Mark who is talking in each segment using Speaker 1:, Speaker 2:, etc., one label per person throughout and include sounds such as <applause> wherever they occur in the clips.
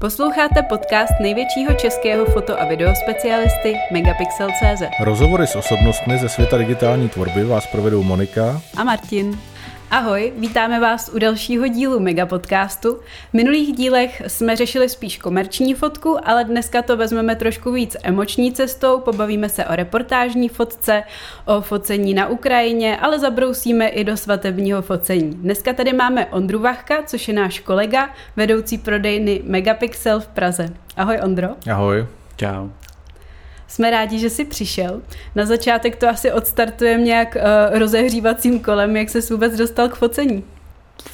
Speaker 1: Posloucháte podcast největšího českého foto- a videospecialisty Megapixel.cz
Speaker 2: Rozhovory s osobnostmi ze světa digitální tvorby vás provedou Monika
Speaker 1: a Martin. Ahoj, vítáme vás u dalšího dílu Megapodcastu. V minulých dílech jsme řešili spíš komerční fotku, ale dneska to vezmeme trošku víc emoční cestou, pobavíme se o reportážní fotce, o focení na Ukrajině, ale zabrousíme i do svatebního focení. Dneska tady máme Ondru Vachka, což je náš kolega, vedoucí prodejny Megapixel v Praze. Ahoj Ondro.
Speaker 2: Ahoj.
Speaker 3: Čau.
Speaker 1: Jsme rádi, že jsi přišel. Na začátek to asi odstartujeme nějak uh, rozehřívacím kolem, jak se vůbec dostal k focení.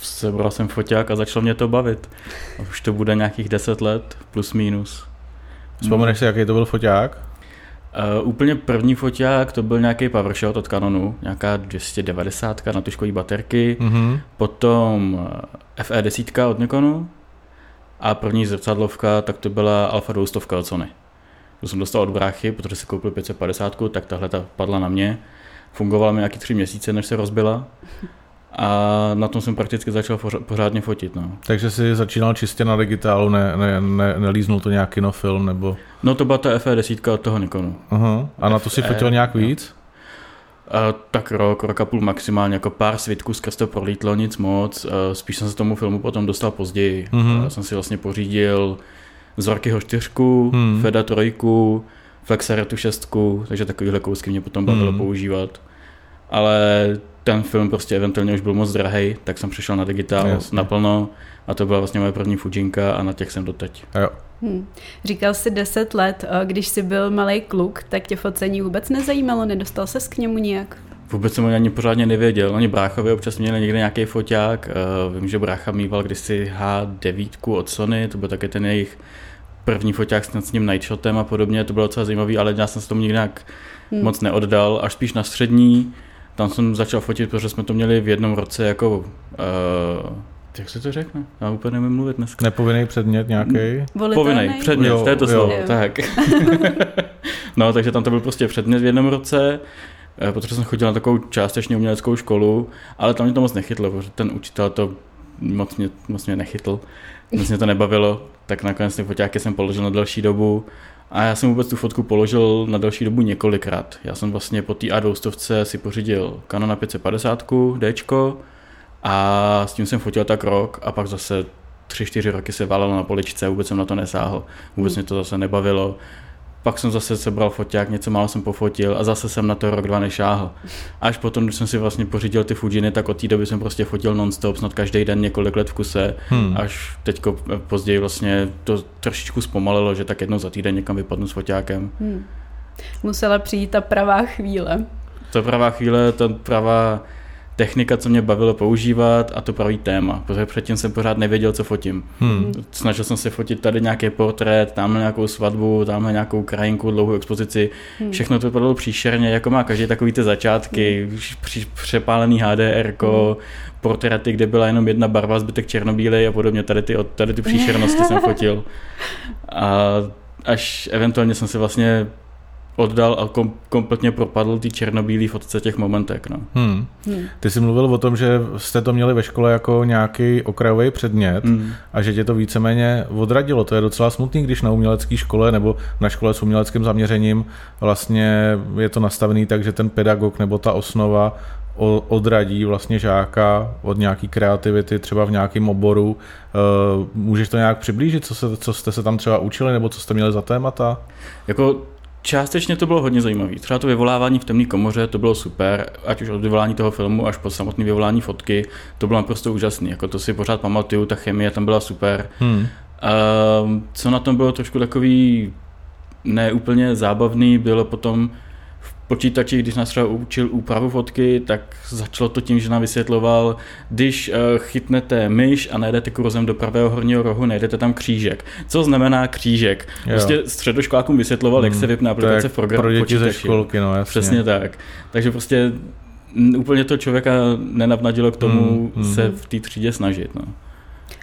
Speaker 3: Sebral jsem foťák a začalo mě to bavit. A už to bude nějakých 10 let, plus minus.
Speaker 2: Vzpomeneš si, jaký to byl foťák?
Speaker 3: Uh, úplně první foťák to byl nějaký PowerShot od Canonu, nějaká 290 na tuškové baterky, mm-hmm. potom eh, FE10 od Nikonu a první zrcadlovka, tak to byla Alpha 200 od Sony. To jsem dostal od bráchy, protože si koupil 550, tak tahle ta padla na mě. Fungovala mi nějaký tři měsíce, než se rozbila. A na tom jsem prakticky začal pořádně fotit. No.
Speaker 2: Takže jsi začínal čistě na digitálu, ne, ne, ne, nelíznul to nějaký no film nebo...
Speaker 3: No to byla ta FE10 od toho Nikonu.
Speaker 2: Aha. A na to si fotil nějak víc?
Speaker 3: Uh, tak rok, rok a půl maximálně, jako pár svitků skrz to prolítlo, nic moc. Uh, spíš jsem se tomu filmu potom dostal později. Uh-huh. Uh, jsem si vlastně pořídil Zorkyho čtyřku, hmm. Feda trojku, Flexaretu šestku, takže takovýhle kousky mě potom bavilo hmm. používat. Ale ten film prostě eventuálně už byl moc drahý, tak jsem přišel na digitál Jasně. naplno a to byla vlastně moje první Fujinka a na těch jsem doteď.
Speaker 2: Jo.
Speaker 1: Hmm. Říkal jsi 10 let, když jsi byl malý kluk, tak tě focení vůbec nezajímalo, nedostal ses k němu nijak?
Speaker 3: Vůbec jsem ani pořádně nevěděl. Oni bráchovi občas měli někde nějaký foťák. Vím, že brácha mýval kdysi H9 od Sony, to byl taky ten jejich první foťák s tím Nightshotem a podobně, to bylo docela zajímavé, ale já jsem se tomu nikdy nějak hmm. moc neoddal, až spíš na střední, tam jsem začal fotit, protože jsme to měli v jednom roce jako uh, jak se to řekne? Já úplně nevím mluvit dneska.
Speaker 2: Nepovinný předmět nějaký?
Speaker 3: Povinný předmět, jo, to je to slovo. Tak. <laughs> no, takže tam to byl prostě předmět v jednom roce, eh, protože jsem chodil na takovou částečně uměleckou školu, ale tam mě to moc nechytlo, protože ten učitel to moc mě, moc mě nechytl. Moc mě to nebavilo, tak nakonec ty foťáky jsem položil na další dobu a já jsem vůbec tu fotku položil na další dobu několikrát. Já jsem vlastně po té A200 si pořídil Canon 550 D a s tím jsem fotil tak rok a pak zase tři, čtyři roky se válelo na poličce, vůbec jsem na to nesáhl, vůbec mě to zase nebavilo pak jsem zase sebral foťák, něco málo jsem pofotil a zase jsem na to rok, dva nešáhl. Až potom, když jsem si vlastně pořídil ty Fujiny, tak od té doby jsem prostě fotil non-stop, snad každý den několik let v kuse, hmm. až teďko později vlastně to trošičku zpomalilo, že tak jednou za týden někam vypadnu s foťákem. Hmm.
Speaker 1: Musela přijít ta pravá chvíle.
Speaker 3: Ta pravá chvíle, ta pravá technika, co mě bavilo používat a to pravý téma, protože předtím jsem pořád nevěděl, co fotím. Hmm. Snažil jsem se fotit tady nějaký portrét, tamhle nějakou svatbu, tamhle nějakou krajinku, dlouhou expozici. Hmm. Všechno to bylo příšerně, jako má každý takový ty začátky, hmm. přepálený HDR, hmm. portréty, kde byla jenom jedna barva, zbytek černobílej a podobně. Tady ty, tady ty příšernosti jsem fotil. <laughs> A až eventuálně jsem se vlastně oddal a kom, kompletně propadl ty černobílý fotce těch momentek. No.
Speaker 2: Hmm. Hmm. Ty jsi mluvil o tom, že jste to měli ve škole jako nějaký okrajový předmět hmm. a že tě to víceméně odradilo. To je docela smutný, když na umělecké škole nebo na škole s uměleckým zaměřením vlastně je to nastavený tak, že ten pedagog nebo ta osnova odradí vlastně žáka od nějaký kreativity třeba v nějakém oboru. Eh, můžeš to nějak přiblížit, co, se, co jste se tam třeba učili nebo co jste měli za témata?
Speaker 3: Jako Částečně to bylo hodně zajímavé. Třeba to vyvolávání v temné komoře, to bylo super, ať už od vyvolání toho filmu až po samotné vyvolání fotky, to bylo naprosto úžasné. Jako to si pořád pamatuju, ta chemie tam byla super. Hmm. Uh, co na tom bylo trošku takový neúplně zábavný, bylo potom počítači, když nás třeba učil úpravu fotky, tak začalo to tím, že nám vysvětloval, když uh, chytnete myš a najdete kurzem do pravého horního rohu, najdete tam křížek. Co znamená křížek? Prostě středoškolákům vysvětloval, hmm, jak se vypne aplikace v programu
Speaker 2: pro děti ze školky, no jasně.
Speaker 3: Přesně tak. Takže prostě úplně to člověka nenavnadilo k tomu hmm, hmm. se v té třídě snažit. No.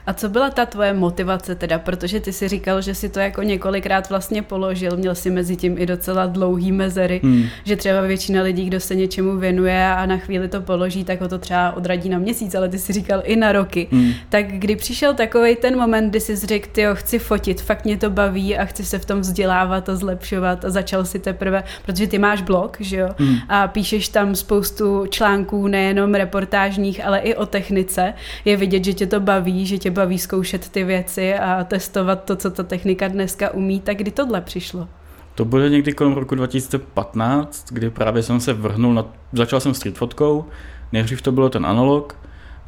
Speaker 1: A co byla ta tvoje motivace teda, protože ty si říkal, že si to jako několikrát vlastně položil, měl si mezi tím i docela dlouhý mezery, hmm. že třeba většina lidí, kdo se něčemu věnuje a na chvíli to položí, tak ho to třeba odradí na měsíc, ale ty si říkal i na roky. Hmm. Tak kdy přišel takový ten moment, kdy jsi řekl, ty chci fotit, fakt mě to baví a chci se v tom vzdělávat a zlepšovat a začal si teprve, protože ty máš blog, že jo, hmm. a píšeš tam spoustu článků, nejenom reportážních, ale i o technice. Je vidět, že tě to baví, že tě baví zkoušet ty věci a testovat to, co ta technika dneska umí, tak kdy tohle přišlo?
Speaker 3: To bylo někdy kolem roku 2015, kdy právě jsem se vrhnul na... Začal jsem street fotkou, nejdřív to bylo ten analog,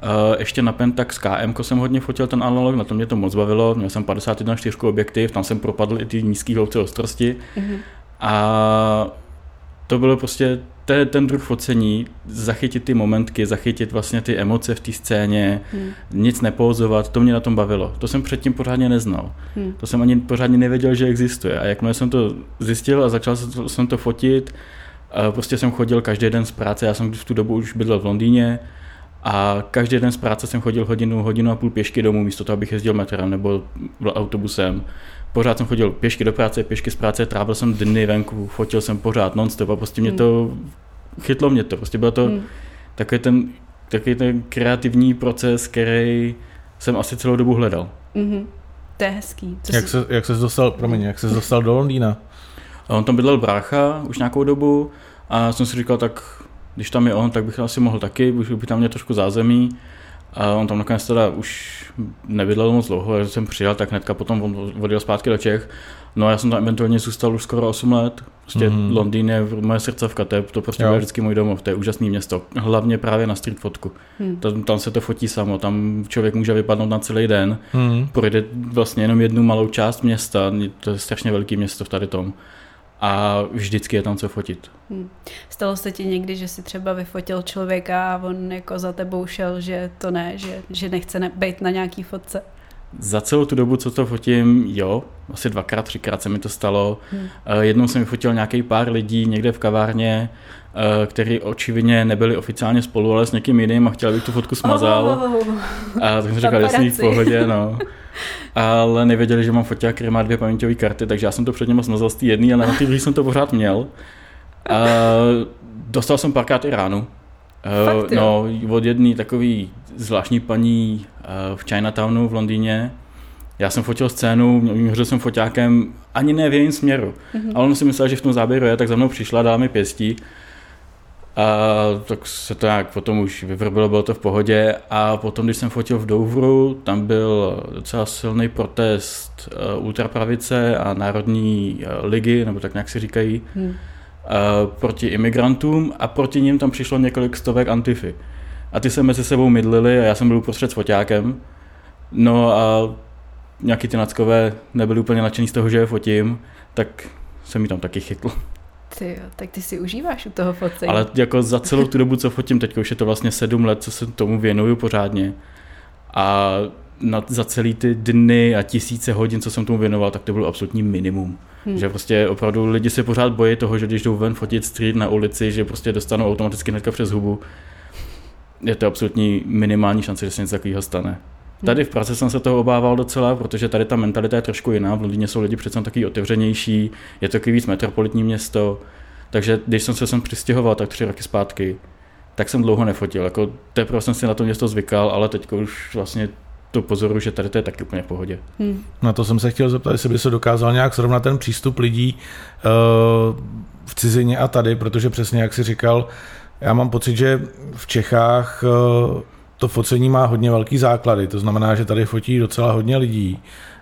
Speaker 3: Uh, ještě na Pentax KM jsem hodně fotil ten analog, na to mě to moc bavilo. Měl jsem 51 4 objektiv, tam jsem propadl i ty nízké hloubce ostrosti. Mm-hmm. A to bylo prostě ten, ten druh focení, zachytit ty momentky, zachytit vlastně ty emoce v té scéně, hmm. nic nepózovat, to mě na tom bavilo. To jsem předtím pořádně neznal. Hmm. To jsem ani pořádně nevěděl, že existuje. A jakmile jsem to zjistil a začal jsem to fotit, prostě jsem chodil každý den z práce, já jsem v tu dobu už bydlel v Londýně, a každý den z práce jsem chodil hodinu, hodinu a půl pěšky domů, místo toho, abych jezdil metrem nebo autobusem pořád jsem chodil pěšky do práce, pěšky z práce, trávil jsem dny venku, fotil jsem pořád nonstop a prostě mě hmm. to, chytlo mě to, prostě bylo to hmm. takový ten, takový ten kreativní proces, který jsem asi celou dobu hledal.
Speaker 1: Mm-hmm. To je hezký.
Speaker 2: Co jak, jsi... se, jak se dostal, promiň, jak se dostal do Londýna?
Speaker 3: On tam bydlel brácha už nějakou dobu a jsem si říkal, tak když tam je on, tak bych asi mohl taky, už by tam měl trošku zázemí. A on tam nakonec teda už nebydlel moc dlouho, já jsem přijel, tak hnedka potom odjel zpátky do Čech. No a já jsem tam eventuálně zůstal už skoro 8 let. Prostě mm-hmm. Londýn je moje srdcovka, to, je, to prostě je vždycky můj domov, to je úžasné město. Hlavně právě na street fotku. Mm. Tam, tam se to fotí samo, tam člověk může vypadnout na celý den, mm. projde vlastně jenom jednu malou část města, to je strašně velké město v tady tom a vždycky je tam co fotit. Hmm.
Speaker 1: Stalo se ti někdy, že si třeba vyfotil člověka a on jako za tebou šel, že to ne, že, že nechce ne, být na nějaký fotce?
Speaker 3: Za celou tu dobu, co to fotím, jo, asi dvakrát, třikrát se mi to stalo. Hmm. Jednou jsem vyfotil nějaký pár lidí někde v kavárně, eh, který očividně nebyli oficiálně spolu, ale s někým jiným a chtěl, abych tu fotku smazal. Oh, a tak jsem říkal, jasný, v pohodě, no. <laughs> ale nevěděli, že mám foťák, který má dvě paměťové karty, takže já jsem to před něma smazal z té jedné, ale na té druhé jsem to pořád měl. A dostal jsem párkrát i ránu.
Speaker 1: Fakt,
Speaker 3: no, od jedné takový zvláštní paní v Chinatownu v Londýně. Já jsem fotil scénu, měřil jsem foťákem ani ne v jejím směru. Mm-hmm. Ale on si myslel, že v tom záběru je, tak za mnou přišla, dala mi pěstí a tak se to nějak potom už vyvrbilo, bylo to v pohodě. A potom, když jsem fotil v Douvru, tam byl docela silný protest uh, ultrapravice a Národní uh, ligy, nebo tak nějak si říkají, hmm. uh, proti imigrantům a proti ním tam přišlo několik stovek antify. A ty se mezi sebou mydlili a já jsem byl uprostřed s foťákem. No a nějaký ty nackové nebyli úplně nadšení z toho, že je fotím, tak jsem mi tam taky chytl.
Speaker 1: Ty tak ty si užíváš u toho focení.
Speaker 3: Ale jako za celou tu dobu, co fotím, teď už je to vlastně sedm let, co se tomu věnuju pořádně. A na, za celý ty dny a tisíce hodin, co jsem tomu věnoval, tak to bylo absolutní minimum. Hmm. Že prostě opravdu lidi se pořád bojí toho, že když jdou ven fotit street na ulici, že prostě dostanou automaticky hnedka přes hubu. Je to absolutní minimální šance, že se něco takového stane. Tady v Praze jsem se toho obával docela, protože tady ta mentalita je trošku jiná. V Londýně jsou lidi přece taky otevřenější, je to takový víc metropolitní město. Takže když jsem se sem přistěhoval tak tři roky zpátky, tak jsem dlouho nefotil. Jako teprve jsem si na to město zvykal, ale teď už vlastně to pozoru, že tady to je taky úplně v pohodě. Hmm.
Speaker 2: Na to jsem se chtěl zeptat, jestli by se dokázal nějak srovnat ten přístup lidí uh, v cizině a tady, protože přesně jak si říkal, já mám pocit, že v Čechách uh, to focení má hodně velký základy, to znamená, že tady fotí docela hodně lidí.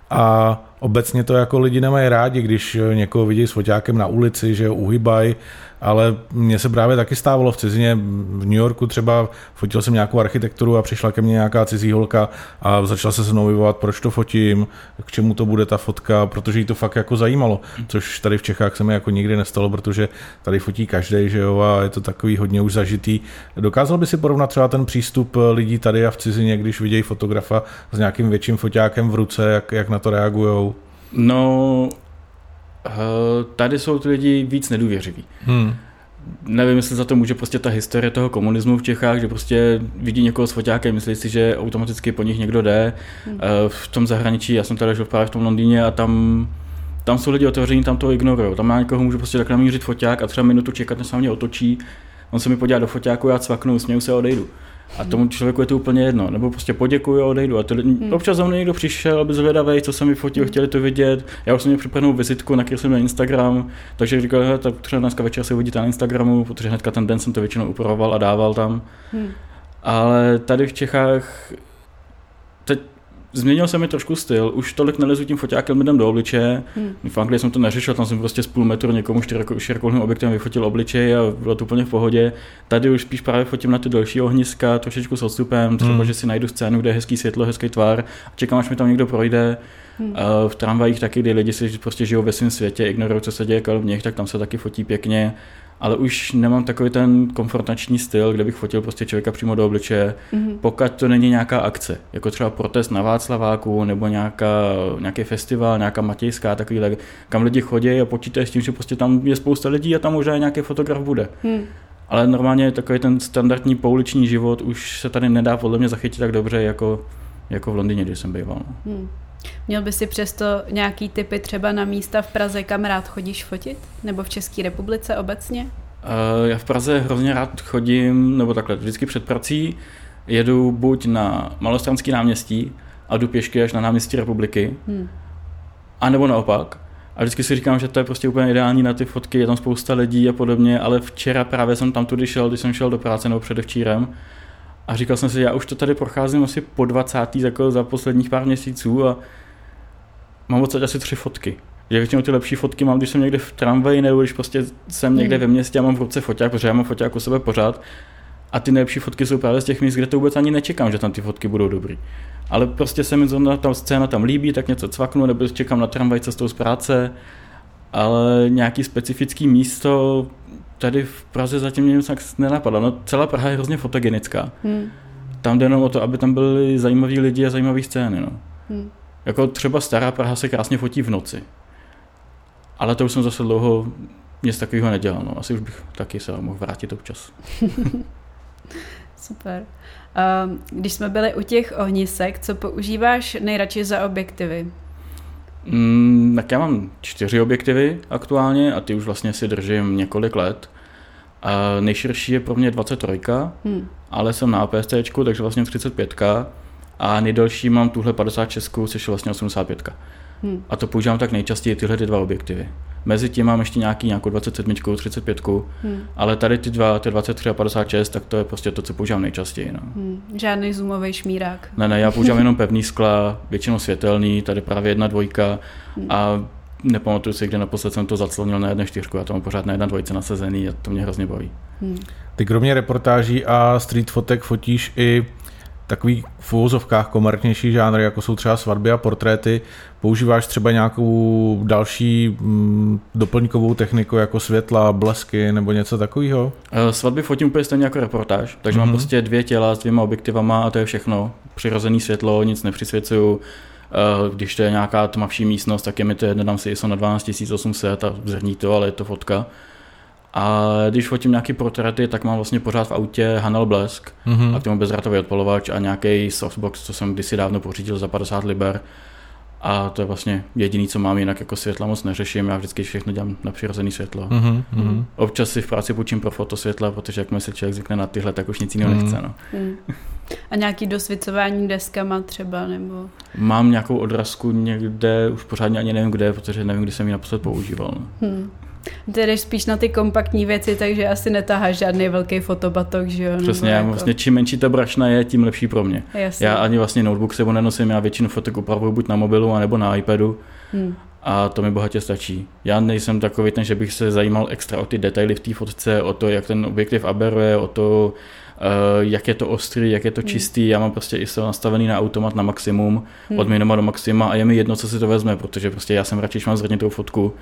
Speaker 2: A obecně to jako lidi nemají rádi, když někoho vidí s foťákem na ulici, že ho uhybají ale mně se právě taky stávalo v cizině, v New Yorku třeba fotil jsem nějakou architekturu a přišla ke mně nějaká cizí holka a začala se se mnou vyvolat, proč to fotím, k čemu to bude ta fotka, protože jí to fakt jako zajímalo, což tady v Čechách se mi jako nikdy nestalo, protože tady fotí každý, že jo, a je to takový hodně už zažitý. Dokázal by si porovnat třeba ten přístup lidí tady a v cizině, když vidějí fotografa s nějakým větším foťákem v ruce, jak, jak na to reagují?
Speaker 3: No, tady jsou ty lidi víc nedůvěřiví. Hmm. nevím, jestli za to může prostě ta historie toho komunismu v Čechách, že prostě vidí někoho s foťákem, myslí si, že automaticky po nich někdo jde. Hmm. Eh, v tom zahraničí, já jsem tady žil právě v tom Londýně a tam tam jsou lidi otevření, tam to ignorují. Tam má někoho můžu prostě tak namířit foťák a třeba minutu čekat, než se mě otočí. On se mi podívá do foťáku, já cvaknu, směju se a odejdu. A tomu člověku je to úplně jedno. Nebo prostě poděkuju a odejdu. A to, hmm. občas za mnou někdo přišel, aby zvědavý, co jsem mi fotil, hmm. chtěli to vidět. Já už jsem měl připravenou vizitku, nakreslil na Instagram, takže říkal, tak třeba dneska večer se uvidíte na Instagramu, protože hnedka ten den jsem to většinou upravoval a dával tam. Hmm. Ale tady v Čechách teď změnil se mi trošku styl, už tolik nelezu tím foťákem lidem do obličeje. Hmm. V Anglii jsem to neřešil, tam jsem prostě z půl metru někomu širokoulým objektem vyfotil obličej a bylo to úplně v pohodě. Tady už spíš právě fotím na ty další ohniska, trošičku s odstupem, třeba, hmm. že si najdu scénu, kde je hezký světlo, hezký tvar a čekám, až mi tam někdo projde. Hmm. V tramvajích taky, kdy lidi si prostě žijou ve svém světě, ignorují, co se děje kolem nich, tak tam se taky fotí pěkně ale už nemám takový ten konfrontační styl, kde bych fotil prostě člověka přímo do obličeje, mm-hmm. pokud to není nějaká akce, jako třeba protest na Václaváku nebo nějaká, nějaký festival, nějaká Matějská, takový, kam lidi chodí a počítají s tím, že prostě tam je spousta lidí a tam možná nějaký fotograf bude. Mm. Ale normálně takový ten standardní pouliční život už se tady nedá podle mě zachytit tak dobře, jako, jako v Londýně, kde jsem býval. Mm.
Speaker 1: Měl by si přesto nějaký typy třeba na místa v Praze, kam rád chodíš fotit? Nebo v České republice obecně?
Speaker 3: Uh, já v Praze hrozně rád chodím, nebo takhle, vždycky před prací jedu buď na Malostranský náměstí a jdu pěšky až na náměstí republiky, hmm. a nebo naopak. A vždycky si říkám, že to je prostě úplně ideální na ty fotky, je tam spousta lidí a podobně, ale včera právě jsem tam tudy šel, když jsem šel do práce nebo předevčírem a říkal jsem si, já už to tady procházím asi po 20. jako za posledních pár měsíců a mám odsaď asi tři fotky. Že většinou ty lepší fotky mám, když jsem někde v tramvaji nebo když prostě jsem někde hmm. ve městě a mám v ruce foťák, protože já mám foťák u sebe pořád. A ty nejlepší fotky jsou právě z těch míst, kde to vůbec ani nečekám, že tam ty fotky budou dobrý. Ale prostě se mi zrovna ta scéna tam líbí, tak něco cvaknu, nebo čekám na tramvaj cestou z práce. Ale nějaký specifický místo, tady v Praze zatím mě nic nenapadlo. No, celá Praha je hrozně fotogenická. Hmm. Tam jde jenom o to, aby tam byli zajímaví lidi a zajímavé scény. No. Hmm. Jako třeba stará Praha se krásně fotí v noci. Ale to už jsem zase dlouho nic takového nedělal. No. Asi už bych taky se mohl vrátit občas. <laughs>
Speaker 1: Super. Když jsme byli u těch ohnisek, co používáš nejradši za objektivy?
Speaker 3: Mm, tak já mám čtyři objektivy aktuálně a ty už vlastně si držím několik let. A nejširší je pro mě 23, hmm. ale jsem na APS, takže vlastně 35 a nejdelší mám tuhle 56, což je vlastně 85. Hmm. A to používám tak nejčastěji tyhle ty dva objektivy. Mezi tím mám ještě nějaký nějakou 27, 35, hmm. ale tady ty dva, ty 23 a 56, tak to je prostě to, co používám nejčastěji. No. Hmm.
Speaker 1: Žádný zoomový šmírák.
Speaker 3: Ne, ne, já používám <laughs> jenom pevný skla, většinou světelný, tady právě jedna dvojka hmm. a nepamatuju si, kde naposled jsem to zaclonil na jedné čtyřku, já to mám pořád na jedna dvojce nasazený a to mě hrozně baví. Hmm.
Speaker 2: Ty kromě reportáží a street fotek fotíš i takový v úvozovkách komerčnější žánr, jako jsou třeba svatby a portréty, používáš třeba nějakou další mm, doplňkovou techniku, jako světla, blesky nebo něco takového?
Speaker 3: Eh, svatby fotím úplně stejně jako reportáž, takže mm-hmm. mám mhm. prostě dvě těla s dvěma objektivama a to je všechno. Přirozený světlo, nic nepřisvěcuju. Eh, když to je nějaká tmavší místnost, tak je mi to jedno, dám si ISO na 12800 a zrní to, ale je to fotka. A když fotím nějaký portréty, tak mám vlastně pořád v autě Hanel Blesk mm-hmm. a k tomu bezdrátový odpolovač a nějaký softbox, co jsem kdysi dávno pořídil za 50 liber. A to je vlastně jediný, co mám, jinak jako světla moc neřeším, já vždycky všechno dělám na přirozený světlo. Mm-hmm. Občas si v práci půjčím pro fotosvětla, protože jak se člověk zvykne na tyhle, tak už nic jiného mm-hmm. nechce. No. Mm.
Speaker 1: A nějaký dosvěcování deskama třeba, nebo?
Speaker 3: Mám nějakou odrazku někde, už pořádně ani nevím kde, protože nevím, kdy jsem ji naposled používal. No. Mm.
Speaker 1: Ty jdeš spíš na ty kompaktní věci, takže asi netáháš žádný velký fotobatok, že jo?
Speaker 3: Přesně, jako... vlastně čím menší ta brašna je, tím lepší pro mě. Jasně. Já ani vlastně notebook sebou nenosím, já většinu fotek upravuju buď na mobilu, nebo na iPadu. Hmm. A to mi bohatě stačí. Já nejsem takový ten, že bych se zajímal extra o ty detaily v té fotce, o to, jak ten objektiv aberuje, o to, Uh, jak je to ostrý, jak je to hmm. čistý, já mám prostě i nastavený na automat na maximum, hmm. od minima do maxima a je mi jedno, co si to vezme, protože prostě já jsem radši, když mám zrnitou fotku,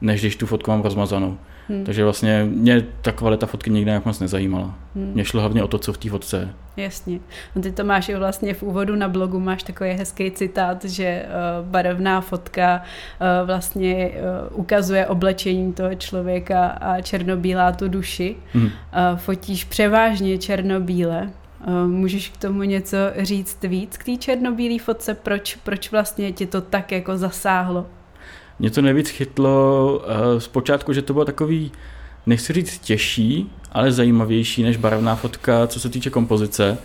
Speaker 3: než když tu fotku mám rozmazanou. Hmm. Takže vlastně mě ta kvalita fotky nikdy nějak moc nezajímala. Hmm. Mě šlo hlavně o to, co v té fotce je.
Speaker 1: Jasně. No ty to máš i vlastně v úvodu na blogu, máš takový hezký citát, že uh, barevná fotka uh, vlastně uh, ukazuje oblečení toho člověka a černobílá tu duši. Hmm. Uh, fotíš převážně černobíle. Uh, můžeš k tomu něco říct víc k té černobílé fotce? Proč, proč vlastně ti to tak jako zasáhlo?
Speaker 3: Mě to nejvíc chytlo uh, zpočátku, že to bylo takový, nechci říct těžší, ale zajímavější než barevná fotka, co se týče kompozice.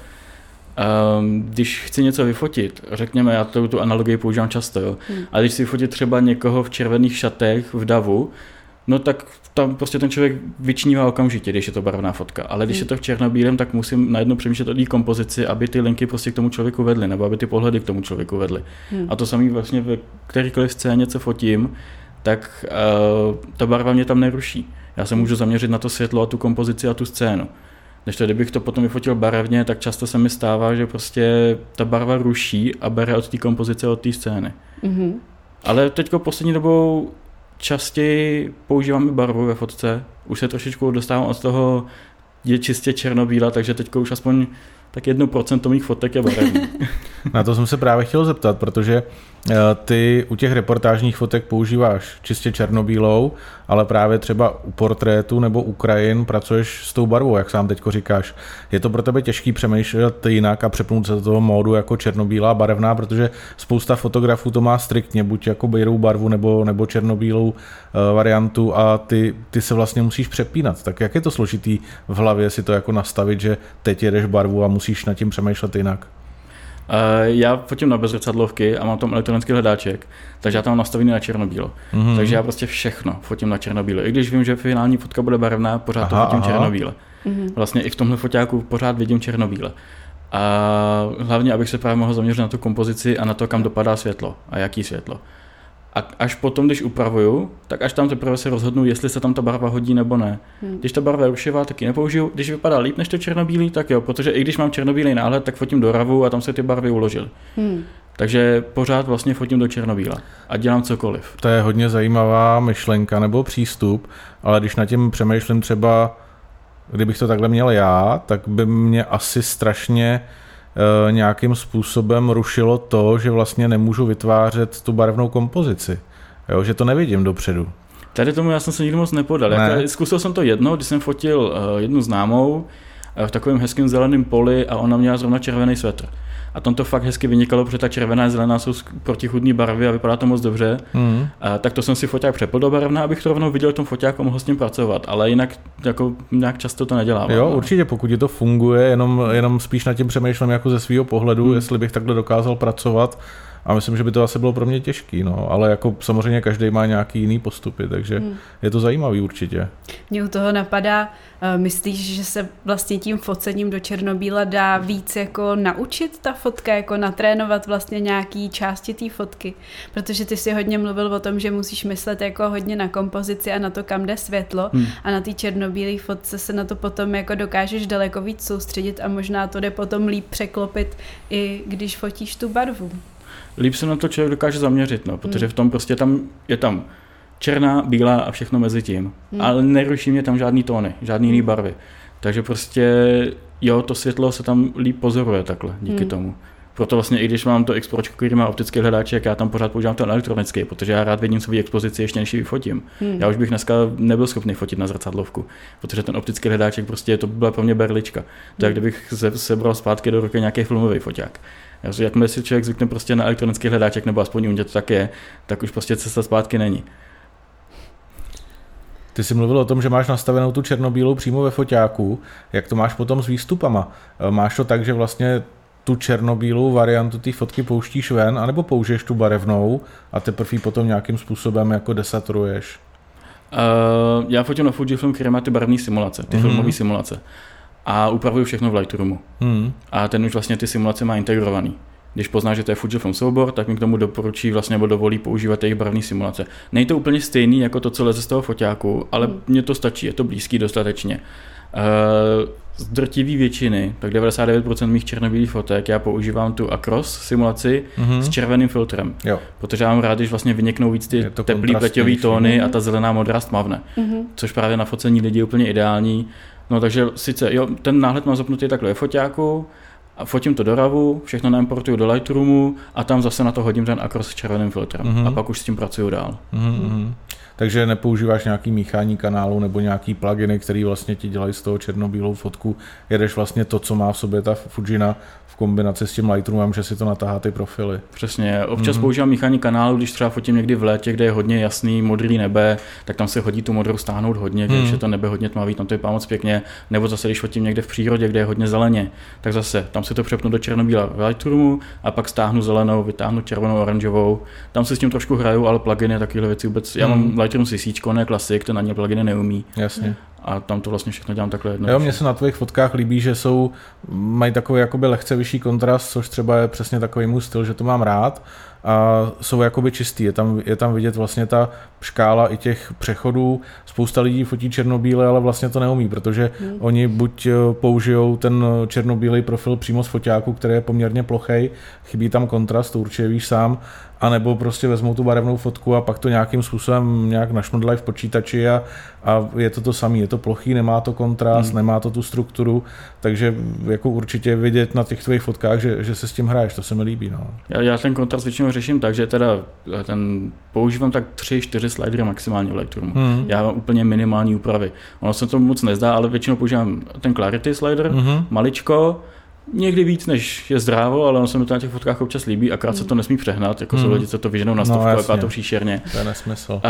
Speaker 3: Um, když chci něco vyfotit, řekněme, já tu, tu analogii používám často, jo, hmm. ale když si vyfotit třeba někoho v červených šatech v davu, no tak tam prostě ten člověk vyčnívá okamžitě, když je to barevná fotka. Ale když hmm. je to v černobílém, tak musím najednou přemýšlet o té kompozici, aby ty linky prostě k tomu člověku vedly, nebo aby ty pohledy k tomu člověku vedly. Hmm. A to samé vlastně v kterékoliv scéně, co fotím, tak uh, ta barva mě tam neruší. Já se můžu zaměřit na to světlo a tu kompozici a tu scénu. Než to, kdybych to potom vyfotil barevně, tak často se mi stává, že prostě ta barva ruší a bere od té kompozice, od té scény. Mm-hmm. Ale teďko poslední dobou častěji používáme barvu ve fotce. Už se trošičku dostávám od toho, je čistě černobíla, takže teď už aspoň tak jedno procento mých fotek je barevný. <laughs>
Speaker 2: Na to jsem se právě chtěl zeptat, protože ty u těch reportážních fotek používáš čistě černobílou, ale právě třeba u portrétu nebo u krajin pracuješ s tou barvou, jak sám teďko říkáš. Je to pro tebe těžký přemýšlet jinak a přepnout se do toho módu jako černobílá, barevná, protože spousta fotografů to má striktně, buď jako bílou barvu nebo, nebo černobílou uh, variantu a ty, ty se vlastně musíš přepínat. Tak jak je to složitý v hlavě si to jako nastavit, že teď jedeš barvu a musíš nad tím přemýšlet jinak?
Speaker 3: Uh, já fotím na bezrcadlovky a mám tam elektronický hledáček, takže já tam mám nastavený na černobílo. Mm-hmm. Takže já prostě všechno fotím na černobílo. I když vím, že finální fotka bude barevná, pořád aha, to fotím aha. černobíle. Mm-hmm. Vlastně i v tomhle foťáku pořád vidím černobíle. A hlavně, abych se právě mohl zaměřit na tu kompozici a na to, kam dopadá světlo a jaký světlo. A až potom, když upravuju, tak až tam teprve se rozhodnu, jestli se tam ta barva hodí nebo ne. Hmm. Když ta barva je rušivá, tak ji nepoužiju. Když vypadá líp než to černobílý, tak jo, protože i když mám černobílý náhled, tak fotím do ravu a tam se ty barvy uložily. Hmm. Takže pořád vlastně fotím do černobíla a dělám cokoliv.
Speaker 2: To je hodně zajímavá myšlenka nebo přístup, ale když na tím přemýšlím třeba, kdybych to takhle měl já, tak by mě asi strašně nějakým způsobem rušilo to, že vlastně nemůžu vytvářet tu barevnou kompozici. Jo, že to nevidím dopředu.
Speaker 3: Tady tomu já jsem se nikdy moc nepodal. Ne. Já zkusil jsem to jedno, když jsem fotil uh, jednu známou v takovém hezkém zeleném poli a ona měla zrovna červený svetr a tam to fakt hezky vynikalo, protože ta červená a zelená jsou protichudní barvy a vypadá to moc dobře. Mm. A, tak to jsem si foťák přepl do barevna, abych to rovnou viděl v tom foťáku a mohl s tím pracovat, ale jinak jako nějak často to nedělám.
Speaker 2: Jo, no. určitě, pokud ti to funguje, jenom, jenom spíš nad tím přemýšlím jako ze svého pohledu, mm. jestli bych takhle dokázal pracovat a myslím, že by to asi bylo pro mě těžký, no, ale jako samozřejmě každý má nějaký jiný postupy, takže hmm. je to zajímavý určitě.
Speaker 1: Mě u toho napadá, uh, myslíš, že se vlastně tím focením do černobíla dá víc jako naučit ta fotka, jako natrénovat vlastně nějaký části té fotky, protože ty si hodně mluvil o tom, že musíš myslet jako hodně na kompozici a na to, kam jde světlo hmm. a na té černobílé fotce se na to potom jako dokážeš daleko víc soustředit a možná to jde potom líp překlopit i když fotíš tu barvu
Speaker 3: líp se na to člověk dokáže zaměřit, no, protože hmm. v tom prostě tam je tam černá, bílá a všechno mezi tím. Hmm. Ale neruší mě tam žádný tóny, žádný jiný hmm. barvy. Takže prostě jo, to světlo se tam líp pozoruje takhle, díky hmm. tomu. Proto vlastně i když mám to Expročko, který má optický hledáček, já tam pořád používám ten elektronický, protože já rád vidím svou expozici ještě než ji vyfotím. Hmm. Já už bych dneska nebyl schopný fotit na zrcadlovku, protože ten optický hledáček prostě to byla pro mě berlička. Hmm. Tak kdybych se, sebral zpátky do ruky nějaký filmový foťák. Jakmile si člověk zvykne prostě na elektronický hledáček, nebo aspoň u mě to tak je, tak už prostě cesta zpátky není.
Speaker 2: Ty jsi mluvil o tom, že máš nastavenou tu černobílou přímo ve foťáku. Jak to máš potom s výstupama? E, máš to tak, že vlastně tu černobílou variantu té fotky pouštíš ven, anebo použiješ tu barevnou a teprve ji potom nějakým způsobem jako desaturuješ?
Speaker 3: Uh, já fotím na Fujifilm, který má ty barevné simulace, ty mm-hmm. filmové simulace a upravuju všechno v Lightroomu. Hmm. A ten už vlastně ty simulace má integrovaný. Když pozná, že to je Fujifilm soubor, tak mi k tomu doporučí vlastně nebo dovolí používat jejich barevné simulace. Není to úplně stejný jako to, co leze z toho foťáku, ale hmm. mně to stačí, je to blízký dostatečně. Uh, z drtivý většiny, tak 99% mých černobílých fotek, já používám tu Acros simulaci mm-hmm. s červeným filtrem. Jo. Protože já mám rád, když vlastně vyniknou víc ty teplý pleťový tóny mm-hmm. a ta zelená modrá stmavne. Mm-hmm. Což právě na focení lidí je úplně ideální. No takže sice, jo, ten náhled mám zapnutý takhle ve foťáku, a fotím to do RAVu, všechno naimportuju do Lightroomu a tam zase na to hodím ten Acros s červeným filtrem mm-hmm. a pak už s tím pracuju dál. Mm-hmm.
Speaker 2: Takže nepoužíváš nějaký míchání kanálu nebo nějaký pluginy, který vlastně ti dělají z toho černobílou fotku. Jedeš vlastně to, co má v sobě ta Fujina v kombinaci s tím Lightroomem, že si to natáhá ty profily.
Speaker 3: Přesně. Občas mm-hmm. používám míchání kanálu, když třeba fotím někdy v létě, kde je hodně jasný modrý nebe, tak tam se hodí tu modrou stáhnout hodně, mm. když je to nebe hodně tmavý, tam to vypadá moc pěkně. Nebo zase, když fotím někde v přírodě, kde je hodně zeleně, tak zase tam si to přepnu do černobíla v Lightroomu a pak stáhnu zelenou, vytáhnu červenou, oranžovou. Tam si s tím trošku hraju, ale pluginy takovéhle věci vůbec. Mm. Já mám mhm. Lightroom CC, ne klasik, ten ani pluginy neumí.
Speaker 2: Jasně
Speaker 3: a tam to vlastně všechno dělám takhle jedno.
Speaker 2: Jo, mně se na tvých fotkách líbí, že jsou, mají takový jakoby lehce vyšší kontrast, což třeba je přesně takový můj styl, že to mám rád a jsou jakoby čistý. Je tam, je tam vidět vlastně ta škála i těch přechodů. Spousta lidí fotí černobíle, ale vlastně to neumí, protože hmm. oni buď eh, použijou ten černobílý profil přímo z foťáku, který je poměrně plochý, chybí tam kontrast, to určitě víš sám, anebo prostě vezmou tu barevnou fotku a pak to nějakým způsobem nějak našmrdlají v počítači a, a je to to samé, je to plochý, nemá to kontrast, hmm. nemá to tu strukturu, takže jako určitě vidět na těch tvých fotkách, že, že se s tím hraješ, to se mi líbí. No.
Speaker 3: Já, já ten kontrast většinou řeším tak, že teda ten, používám tak 3-4 slidery maximálně v Lightroomu. Hmm. Já mám úplně minimální úpravy. Ono se to moc nezdá, ale většinou používám ten Clarity slider, hmm. maličko, Někdy víc, než je zdrávo, ale ono se mi to na těch fotkách občas líbí, akorát se to nesmí přehnat, jako hmm. jsou lidi, co to vyženou na no, stovku, no, jako to příšerně.
Speaker 2: To je nesmysl.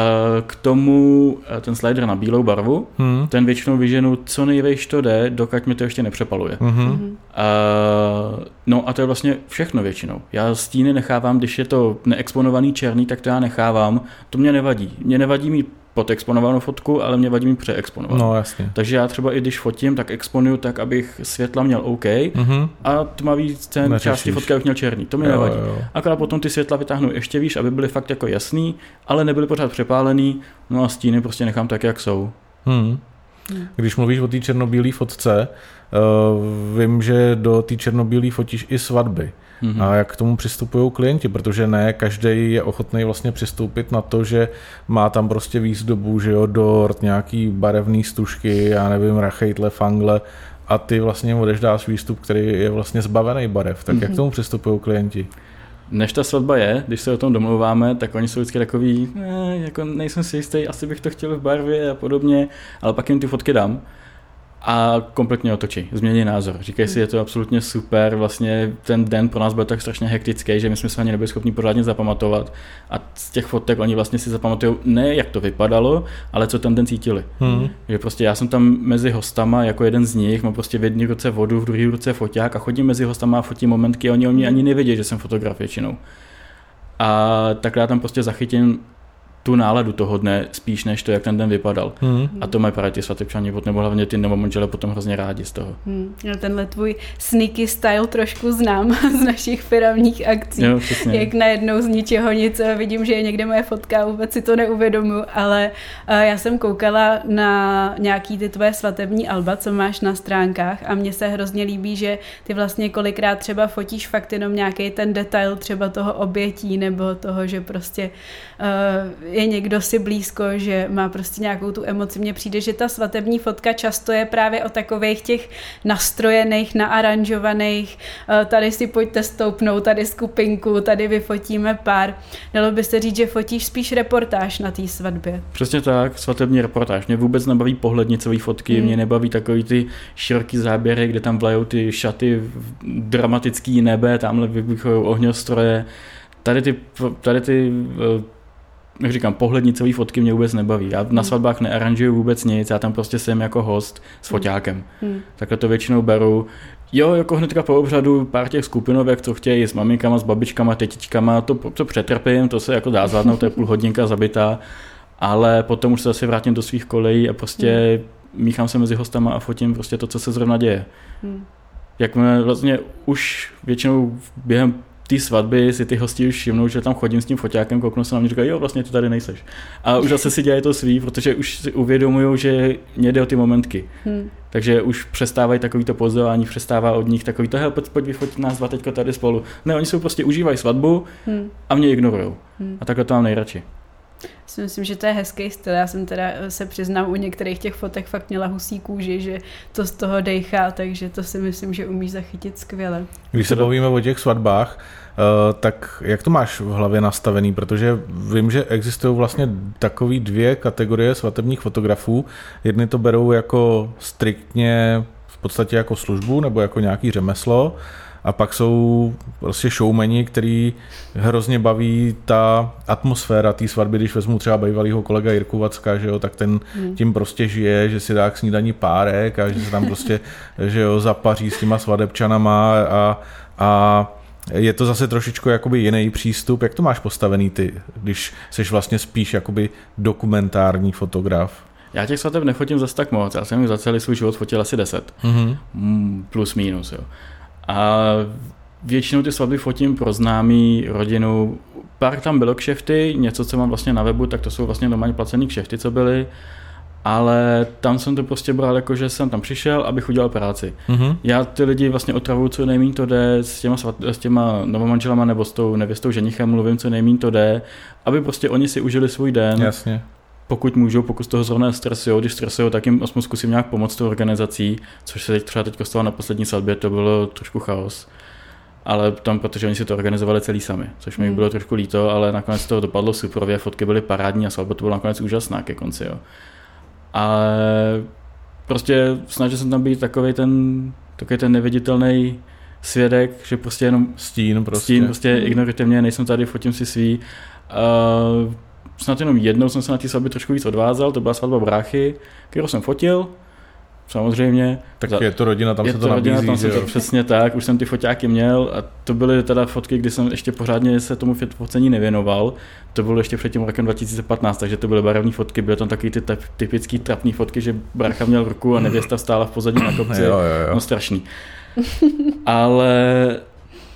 Speaker 3: K tomu eh, ten slider na bílou barvu, hmm. ten většinou vyženu co nejvejš to jde, dokud mi to ještě nepřepaluje. Hmm. Uh, no a to je vlastně všechno většinou. Já stíny nechávám, když je to neexponovaný černý, tak to já nechávám. To mě nevadí. Mě nevadí mít podexponovanou fotku, ale mě vadí mít přeexponovanou.
Speaker 2: No, jasně.
Speaker 3: Takže já třeba i když fotím, tak exponuju tak, abych světla měl OK mm-hmm. a tmavý ten Neřešíš. části fotky abych měl černý. To mi jo, nevadí. Jo. Akorát potom ty světla vytáhnu ještě výš, aby byly fakt jako jasný, ale nebyly pořád přepálený, no a stíny prostě nechám tak, jak jsou.
Speaker 2: Hmm. Když mluvíš o té černobílé fotce, uh, vím, že do té černobílé fotíš i svatby. Mm-hmm. A jak k tomu přistupují klienti, protože ne každý je ochotný vlastně přistoupit na to, že má tam prostě výzdobu, že jo, dort, nějaký barevný stužky, já nevím, rachejtle, fangle a ty vlastně odešdáš výstup, který je vlastně zbavený barev. Tak mm-hmm. jak k tomu přistupují klienti?
Speaker 3: Než ta svatba je, když se o tom domlouváme, tak oni jsou vždycky takový, eh, jako nejsem si jistý, asi bych to chtěl v barvě a podobně, ale pak jim ty fotky dám a kompletně otočí, změní názor. Říkají si, je to absolutně super, vlastně ten den pro nás byl tak strašně hektický, že my jsme se ani nebyli schopni pořádně zapamatovat a z těch fotek oni vlastně si zapamatují ne jak to vypadalo, ale co ten den cítili. Hmm. Že prostě já jsem tam mezi hostama jako jeden z nich, mám prostě v jedné ruce vodu, v druhé ruce foťák a chodím mezi hostama a fotím momentky a oni o mě ani nevědí, že jsem fotograf většinou. A tak já tam prostě zachytím tu náladu toho dne spíš než to, jak ten den vypadal. Hmm. A to mají právě ty svatebčani, nebo hlavně ty nebo manžele potom hrozně rádi z toho.
Speaker 1: Hmm. No, tenhle tvůj sneaky style trošku znám <laughs> z našich firmních akcí. Jo, jak najednou z ničeho nic vidím, že je někde moje fotka vůbec si to neuvědomuji, ale uh, já jsem koukala na nějaký ty tvoje svatební alba, co máš na stránkách a mně se hrozně líbí, že ty vlastně kolikrát třeba fotíš fakt jenom nějaký ten detail třeba toho obětí nebo toho, že prostě uh, je někdo si blízko, že má prostě nějakou tu emoci. Mně přijde, že ta svatební fotka často je právě o takových těch nastrojených, naaranžovaných, eh, tady si pojďte stoupnout, tady skupinku, tady vyfotíme pár. Dalo by se říct, že fotíš spíš reportáž na té svatbě.
Speaker 3: Přesně tak, svatební reportáž. Mě vůbec nebaví pohlednicové fotky, hmm. mě nebaví takový ty široký záběry, kde tam vlajou ty šaty, dramatický nebe, tamhle vybuchují ohňostroje. Tady ty, tady ty eh, jak říkám, pohlednicové fotky mě vůbec nebaví. Já na hmm. svatbách nearanžuju vůbec nic, já tam prostě jsem jako host s hmm. foťákem. Hmm. Takhle to většinou beru. Jo, jako hnedka po obřadu pár těch skupinovek, co chtějí s maminkama, s babičkama, tetičkama, to, to přetrpím, to se jako dá zvládnout, to je půl hodinka zabitá, ale potom už se zase vrátím do svých kolejí a prostě hmm. míchám se mezi hostama a fotím prostě to, co se zrovna děje. Hmm. Jak vlastně už většinou během té svatby si ty hosti už všimnou, že tam chodím s tím foťákem, kouknu se na mě, říkají, jo, vlastně ty tady nejseš. A už zase si dělají to svý, protože už si uvědomují, že mě jde o ty momentky. Hmm. Takže už přestávají takovýto pozování, přestává od nich takový to, pojď, pojď vyfotit nás dva teďka tady spolu. Ne, oni jsou prostě užívají svatbu hmm. a mě ignorují. Hmm. A takhle to mám nejradši
Speaker 1: si myslím, že to je hezký styl. Já jsem teda se přiznám u některých těch fotek fakt měla husí kůži, že to z toho dejchá, takže to si myslím, že umíš zachytit skvěle.
Speaker 2: Když se bavíme o těch svatbách, tak jak to máš v hlavě nastavený? Protože vím, že existují vlastně takové dvě kategorie svatebních fotografů. Jedny to berou jako striktně v podstatě jako službu nebo jako nějaký řemeslo a pak jsou prostě showmeni, který hrozně baví ta atmosféra té svatby, když vezmu třeba bývalýho kolega Jirku Vacka, že jo, tak ten hmm. tím prostě žije, že si dá k snídaní párek a že se tam prostě, že jo, zapaří s těma svadebčanama a, a je to zase trošičku jakoby jiný přístup. Jak to máš postavený ty, když jsi vlastně spíš jakoby dokumentární fotograf?
Speaker 3: Já těch svateb nefotím zase tak moc. Já jsem jich za celý svůj život fotil asi 10. Mm-hmm. Plus minus, jo. A většinou ty svatby fotím pro známý rodinu. Pár tam bylo kšefty, něco, co mám vlastně na webu, tak to jsou vlastně normálně placený kšefty, co byly. Ale tam jsem to prostě bral jako, že jsem tam přišel, abych udělal práci. Mm-hmm. Já ty lidi vlastně otravuju, co nejméně to jde, s těma, svat, s těma novomanželama nebo s tou nevěstou ženichem mluvím, co nejméně to jde, aby prostě oni si užili svůj den.
Speaker 2: Jasně
Speaker 3: pokud můžou, pokud z toho zrovna stresují, když stresují, tak jim aspoň zkusím nějak pomoct tou organizací, což se teď třeba teď stalo na poslední svatbě, to bylo trošku chaos. Ale tam, protože oni si to organizovali celý sami, což mi mm. bylo trošku líto, ale nakonec to dopadlo super, fotky byly parádní a svatba to bylo nakonec úžasná ke konci. Jo. Ale prostě snažil jsem tam být takový ten, takový ten neviditelný svědek, že prostě jenom
Speaker 2: stín prostě,
Speaker 3: stín, prostě mm. ignorujte mě, nejsem tady, fotím si svý. Uh, snad jenom jednou jsem se na té svatbě trošku víc odvázal, to byla svatba bráchy, kterou jsem fotil, samozřejmě.
Speaker 2: Tak je to rodina, tam
Speaker 3: je
Speaker 2: se to, to rodina,
Speaker 3: nabízí, tam se to přesně tak, už jsem ty foťáky měl a to byly teda fotky, kdy jsem ještě pořádně se tomu focení nevěnoval. To bylo ještě před tím rokem 2015, takže to byly barevné fotky, byly tam taky ty typické trapné fotky, že brácha měl ruku a nevěsta stála v pozadí na kopci. jo, jo, jo. No strašný. Ale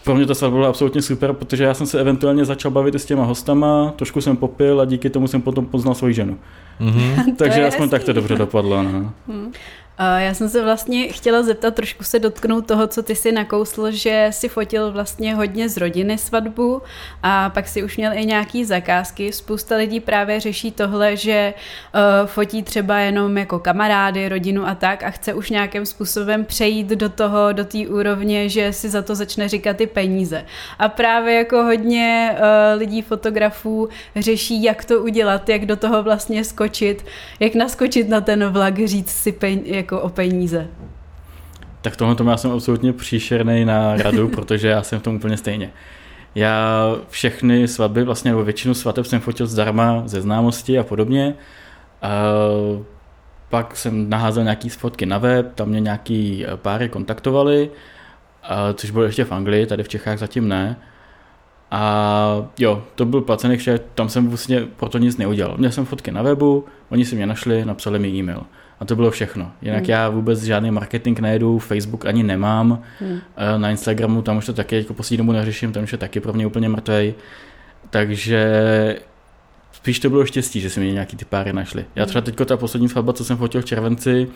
Speaker 3: pro mě ta svatba byla absolutně super, protože já jsem se eventuálně začal bavit s těma hostama, trošku jsem popil a díky tomu jsem potom poznal svoji ženu. Mm-hmm. Takže aspoň hezký. tak to dobře dopadlo. No. Mm.
Speaker 1: Já jsem se vlastně chtěla zeptat, trošku se dotknout toho, co ty si nakousl, že si fotil vlastně hodně z rodiny svatbu a pak si už měl i nějaký zakázky. Spousta lidí právě řeší tohle, že uh, fotí třeba jenom jako kamarády, rodinu a tak a chce už nějakým způsobem přejít do toho, do té úrovně, že si za to začne říkat ty peníze. A právě jako hodně uh, lidí, fotografů řeší, jak to udělat, jak do toho vlastně skočit, jak naskočit na ten vlak, říct si peníze, jako o peníze.
Speaker 3: Tak tohle tomu já jsem absolutně příšerný na radu, <laughs> protože já jsem v tom úplně stejně. Já všechny svatby, vlastně nebo většinu svateb jsem fotil zdarma ze známosti a podobně. A pak jsem naházel nějaký fotky na web, tam mě nějaký páry kontaktovali, což bylo ještě v Anglii, tady v Čechách zatím ne. A jo, to byl placený vše, tam jsem vlastně proto nic neudělal. Měl jsem fotky na webu, oni si mě našli, napsali mi e-mail. A to bylo všechno. Jinak hmm. já vůbec žádný marketing nejedu, Facebook ani nemám. Hmm. Na Instagramu tam už to taky jako poslední dobu neřeším, tam už je taky pro mě úplně mrtvej. Takže spíš to bylo štěstí, že si mě nějaký ty páry našli. Já třeba teďko ta poslední svatba, co jsem fotil v červenci,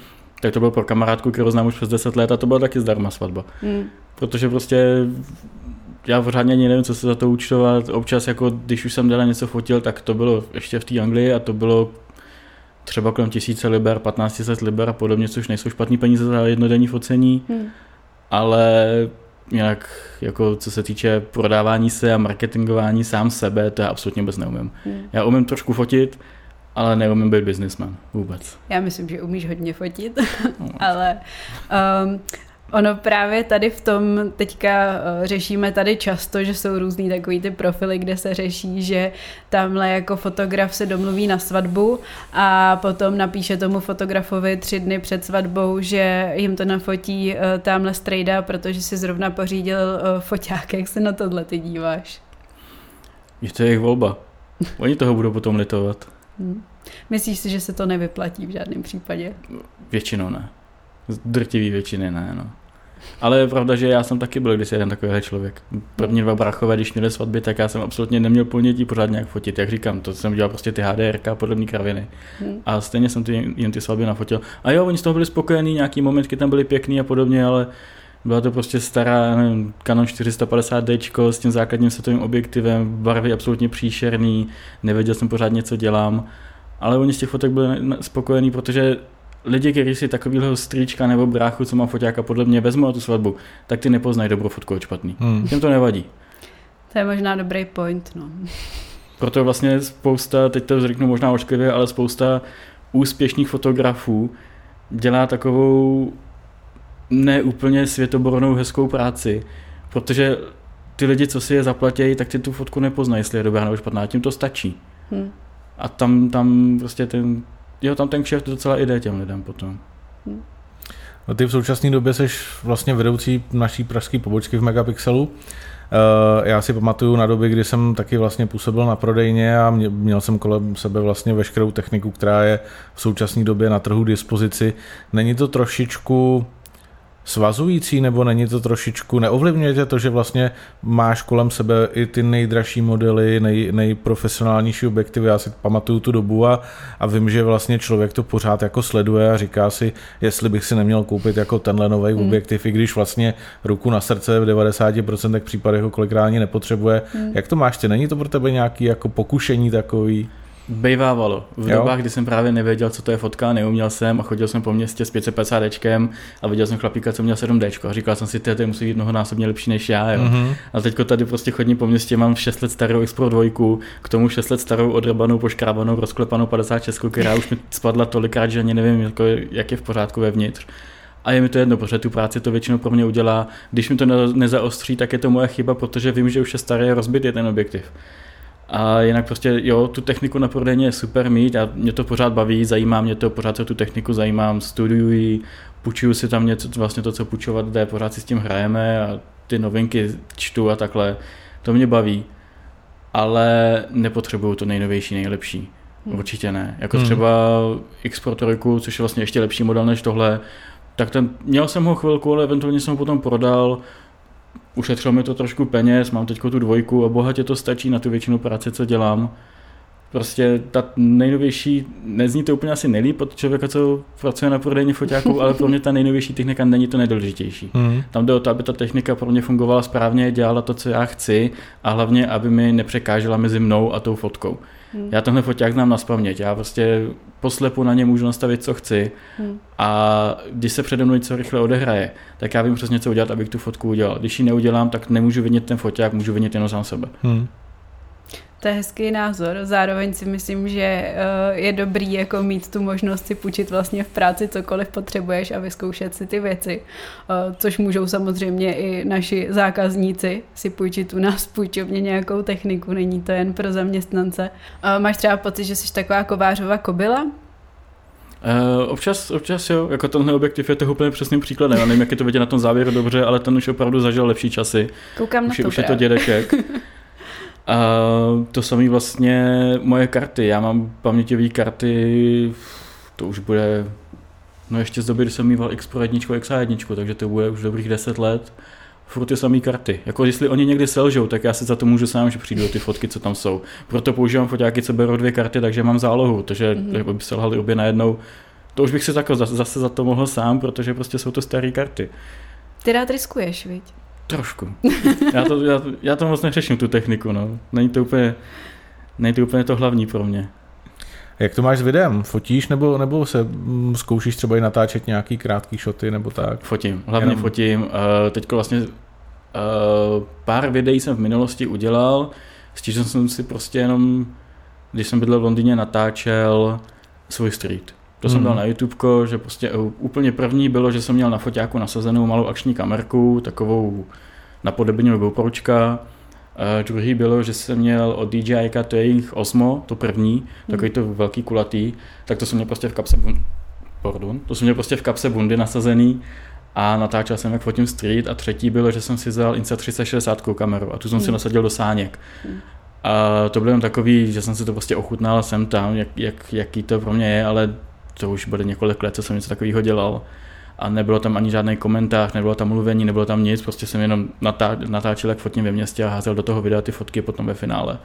Speaker 3: tak to bylo pro kamarádku, kterou znám už přes 10 let a to byla taky zdarma svatba. Hmm. Protože prostě já pořádně ani nevím, co se za to účtovat. Občas, jako když už jsem dělal něco fotil, tak to bylo ještě v té Anglii a to bylo třeba kolem tisíce liber, 1500 liber a podobně, což nejsou špatný peníze za jednodenní focení, hmm. ale jinak, jako co se týče prodávání se a marketingování sám sebe, to já absolutně vůbec neumím. Hmm. Já umím trošku fotit, ale neumím být businessman vůbec.
Speaker 1: Já myslím, že umíš hodně fotit, no. <laughs> ale um, Ono právě tady v tom teďka eh, řešíme tady často, že jsou různý takový ty profily, kde se řeší, že tamhle jako fotograf se domluví na svatbu a potom napíše tomu fotografovi tři dny před svatbou, že jim to nafotí eh, tamhle strejda, protože si zrovna pořídil eh, foťák. Jak se na tohle ty díváš?
Speaker 3: Je to jejich volba. Oni toho budou potom litovat.
Speaker 1: Hmm. Myslíš si, že se to nevyplatí v žádném případě?
Speaker 3: Většinou ne. Z drtivý většiny ne, no. Ale je pravda, že já jsem taky byl když jeden takový člověk. První dva brachové, když měli svatby, tak já jsem absolutně neměl ponětí pořád nějak fotit. Jak říkám, to jsem dělal prostě ty HDR a podobné kraviny. Hmm. A stejně jsem ty, jen ty svatby nafotil. A jo, oni z toho byli spokojení, nějaký momentky tam byly pěkný a podobně, ale byla to prostě stará nevím, Canon 450D s tím základním světovým objektivem, barvy absolutně příšerný, nevěděl jsem pořád něco dělám, ale oni z těch fotek byli spokojení, protože lidi, kteří si takovýhle strýčka nebo bráchu, co má foťáka podle mě vezmu na tu svatbu, tak ty nepoznají dobrou fotku od špatný. Hmm. Těm to nevadí.
Speaker 1: To je možná dobrý point, no. <laughs>
Speaker 3: Proto vlastně spousta, teď to řeknu možná ošklivě, ale spousta úspěšných fotografů dělá takovou neúplně světobornou hezkou práci, protože ty lidi, co si je zaplatí, tak ty tu fotku nepoznají, jestli je dobrá nebo špatná, tím to stačí. Hmm. A tam, tam prostě ten, jo, tam ten kšeft docela jde těm lidem potom. Hmm.
Speaker 2: No ty v současné době jsi vlastně vedoucí naší pražské pobočky v Megapixelu. Eh, já si pamatuju na doby, kdy jsem taky vlastně působil na prodejně a měl jsem kolem sebe vlastně veškerou techniku, která je v současné době na trhu dispozici. Není to trošičku svazující, nebo není to trošičku, neovlivňuje to, že vlastně máš kolem sebe i ty nejdražší modely, nej, nejprofesionálnější objektivy, já si pamatuju tu dobu a, a vím, že vlastně člověk to pořád jako sleduje a říká si, jestli bych si neměl koupit jako tenhle nový hmm. objektiv, i když vlastně ruku na srdce v 90% případech ho kolikrát ani nepotřebuje. Hmm. Jak to máš ty? Není to pro tebe nějaký jako pokušení takový?
Speaker 3: Bejvávalo. V jo? dobách, kdy jsem právě nevěděl, co to je fotka, neuměl jsem a chodil jsem po městě s 550 dčkem a viděl jsem chlapíka, co měl 7 dčko a říkal jsem si, ty musí být mnohonásobně lepší než já. Jo? Mm-hmm. A teďko tady prostě chodím po městě, mám 6 let starou X Pro 2, k tomu 6 let starou odrbanou, poškrábanou, rozklepanou 56, která už mi spadla tolikrát, že ani nevím, jako, jak je v pořádku vevnitř. A je mi to jedno, protože tu práci to většinou pro mě udělá. Když mi to nezaostří, tak je to moje chyba, protože vím, že už je starý rozbit je ten objektiv. A jinak prostě, jo, tu techniku na prodejně je super mít a mě to pořád baví, zajímá mě to, pořád se tu techniku zajímám, studuji, půjčuju si tam něco, vlastně to, co půjčovat jde, pořád si s tím hrajeme a ty novinky čtu a takhle. To mě baví, ale nepotřebuju to nejnovější, nejlepší. Hmm. Určitě ne. Jako hmm. třeba X Pro 3, což je vlastně ještě lepší model než tohle, tak ten, měl jsem ho chvilku, ale eventuálně jsem ho potom prodal, ušetřilo mi to trošku peněz, mám teď tu dvojku a bohatě to stačí na tu většinu práce, co dělám. Prostě ta nejnovější, nezní to úplně asi nejlíp od člověka, co pracuje na prodejně foťáků, ale pro mě ta nejnovější technika není to nejdůležitější. Mm. Tam jde o to, aby ta technika pro mě fungovala správně, dělala to, co já chci a hlavně, aby mi nepřekážela mezi mnou a tou fotkou. Hmm. Já tenhle foťák znám na spaměť, já prostě poslepu na ně můžu nastavit, co chci hmm. a když se přede mnou něco rychle odehraje, tak já vím přesně, co udělat, abych tu fotku udělal. Když ji neudělám, tak nemůžu vinit ten foťák, můžu vinit jenom sám sebe. Hmm.
Speaker 1: To je hezký názor. Zároveň si myslím, že eh, je dobrý jako mít tu možnost si půjčit vlastně v práci cokoliv potřebuješ a vyzkoušet si ty věci, eh, což můžou samozřejmě i naši zákazníci si půjčit u nás půjčovně nějakou techniku, není to jen pro zaměstnance. Eh, máš třeba pocit, že jsi taková kovářová kobila?
Speaker 3: Uh, občas, občas jo, jako tenhle objektiv je to úplně přesným příkladem. Já nevím, jak je to vidět na tom závěru dobře, ale ten už opravdu zažil lepší časy.
Speaker 1: Koukám
Speaker 3: už,
Speaker 1: na to
Speaker 3: už je to dědeček. <laughs> A to samé vlastně moje karty. Já mám paměťové karty, to už bude, no ještě z doby, kdy jsem mýval X Pro 1, X 1, takže to bude už dobrých 10 let. Furt ty samé karty. Jako jestli oni někdy selžou, tak já si za to můžu sám, že přijdu ty fotky, co tam jsou. Proto používám fotáky, co berou dvě karty, takže mám zálohu. Takže mm-hmm. by selhali obě najednou, to už bych si zase za to mohl sám, protože prostě jsou to staré karty.
Speaker 1: Ty rád riskuješ, viď?
Speaker 3: Trošku. <laughs> Já to, já, já to moc neřeším, tu techniku, no. Není to úplně, není to úplně to hlavní pro mě.
Speaker 2: Jak to máš s videem? Fotíš nebo, nebo se mm, zkoušíš třeba i natáčet nějaký krátký šoty nebo tak?
Speaker 3: Fotím, hlavně Jenom... fotím. Uh, teďko vlastně uh, pár videí jsem v minulosti udělal, stížil jsem si prostě jenom, když jsem bydlel v Londýně, natáčel svůj street. To hmm. jsem dal na YouTube, že prostě úplně první bylo, že jsem měl na foťáku nasazenou malou akční kamerku, takovou napodobněnou GoPročka. Uh, druhý bylo, že jsem měl od DJI to je jejich Osmo, to první, hmm. takový to velký kulatý, tak to jsem měl prostě v kapse, pardon, to jsem měl prostě v kapse bundy nasazený a natáčel jsem jak fotím street a třetí bylo, že jsem si vzal Insta360 kameru a tu jsem hmm. si nasadil do sáněk. Hmm. A to bylo jen takový, že jsem si to prostě ochutnal jsem tam, jak, jak, jaký to pro mě je, ale to už bude několik let, co jsem něco takového dělal. a nebylo tam ani žádný komentář, nebylo tam mluvení, nebylo tam nic, prostě jsem jenom natá- natáčel, jak fotím ve městě a házel do toho videa ty fotky potom ve finále.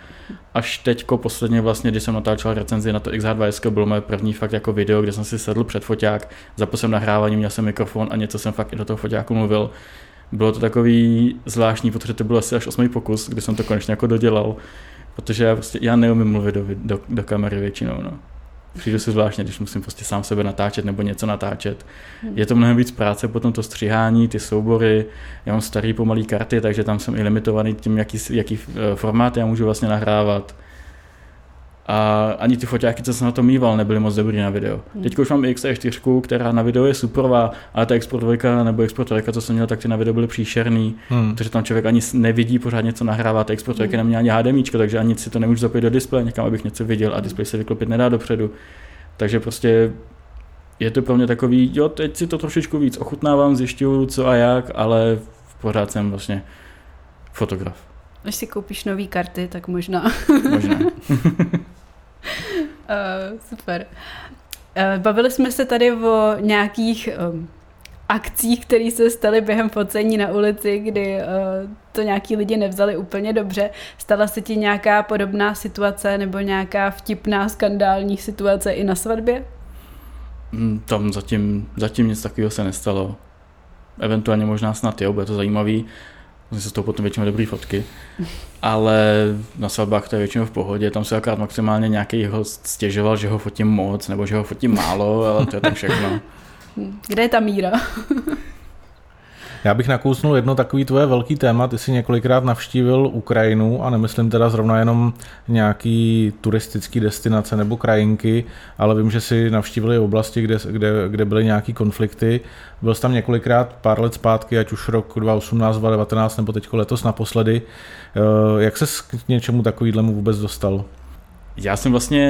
Speaker 3: Až teďko posledně vlastně, když jsem natáčel recenzi na to XH2S, bylo moje první fakt jako video, kde jsem si sedl před foťák, zapl jsem nahrávání, měl jsem mikrofon a něco jsem fakt i do toho foťáku mluvil. Bylo to takový zvláštní, protože to byl asi až osmý pokus, kdy jsem to konečně jako dodělal, protože já, prostě, já neumím mluvit do, do, do kamery většinou. No přijdu si zvláštně, když musím prostě sám sebe natáčet nebo něco natáčet. Je to mnohem víc práce, potom to stříhání, ty soubory, já mám starý pomalý karty, takže tam jsem i limitovaný tím, jaký, jaký eh, formát já můžu vlastně nahrávat. A ani ty foťáky, co jsem na to mýval, nebyly moc dobrý na video. Hmm. Teď už mám X4, která na video je superová, ale ta Export 2 nebo Export 2, co jsem měl, tak ty na video byly příšerný, hmm. protože tam člověk ani nevidí pořád něco nahrává. Ta Export 2 hmm. neměla ani HDMI, takže ani si to nemůžu zapojit do displeje někam, abych něco viděl a displej se vyklopit nedá dopředu. Takže prostě je to pro mě takový, jo, teď si to trošičku víc ochutnávám, zjišťuju co a jak, ale pořád jsem vlastně fotograf.
Speaker 1: Až si koupíš nové karty, tak možná.
Speaker 3: Možná. <laughs>
Speaker 1: uh, super. Uh, bavili jsme se tady o nějakých um, akcích, které se staly během focení na ulici, kdy uh, to nějaký lidi nevzali úplně dobře. Stala se ti nějaká podobná situace nebo nějaká vtipná skandální situace i na svatbě?
Speaker 3: Mm, tam zatím, zatím nic takového se nestalo. Eventuálně možná snad jo, bude to zajímavý. Musím se z toho potom většinou dobrý fotky. Ale na svatbách to je většinou v pohodě, tam se akorát maximálně nějaký host stěžoval, že ho fotím moc, nebo že ho fotím málo, ale to je tak všechno.
Speaker 1: Kde je ta míra?
Speaker 2: Já bych nakousnul jedno takový tvoje velký téma. Ty jsi několikrát navštívil Ukrajinu a nemyslím teda zrovna jenom nějaký turistický destinace nebo krajinky, ale vím, že si navštívili oblasti, kde, kde, kde byly nějaký konflikty. Byl jsi tam několikrát pár let zpátky, ať už rok 2018, 2019 nebo teď letos naposledy. Eh, jak se k něčemu takovýhlemu vůbec dostal?
Speaker 3: Já jsem vlastně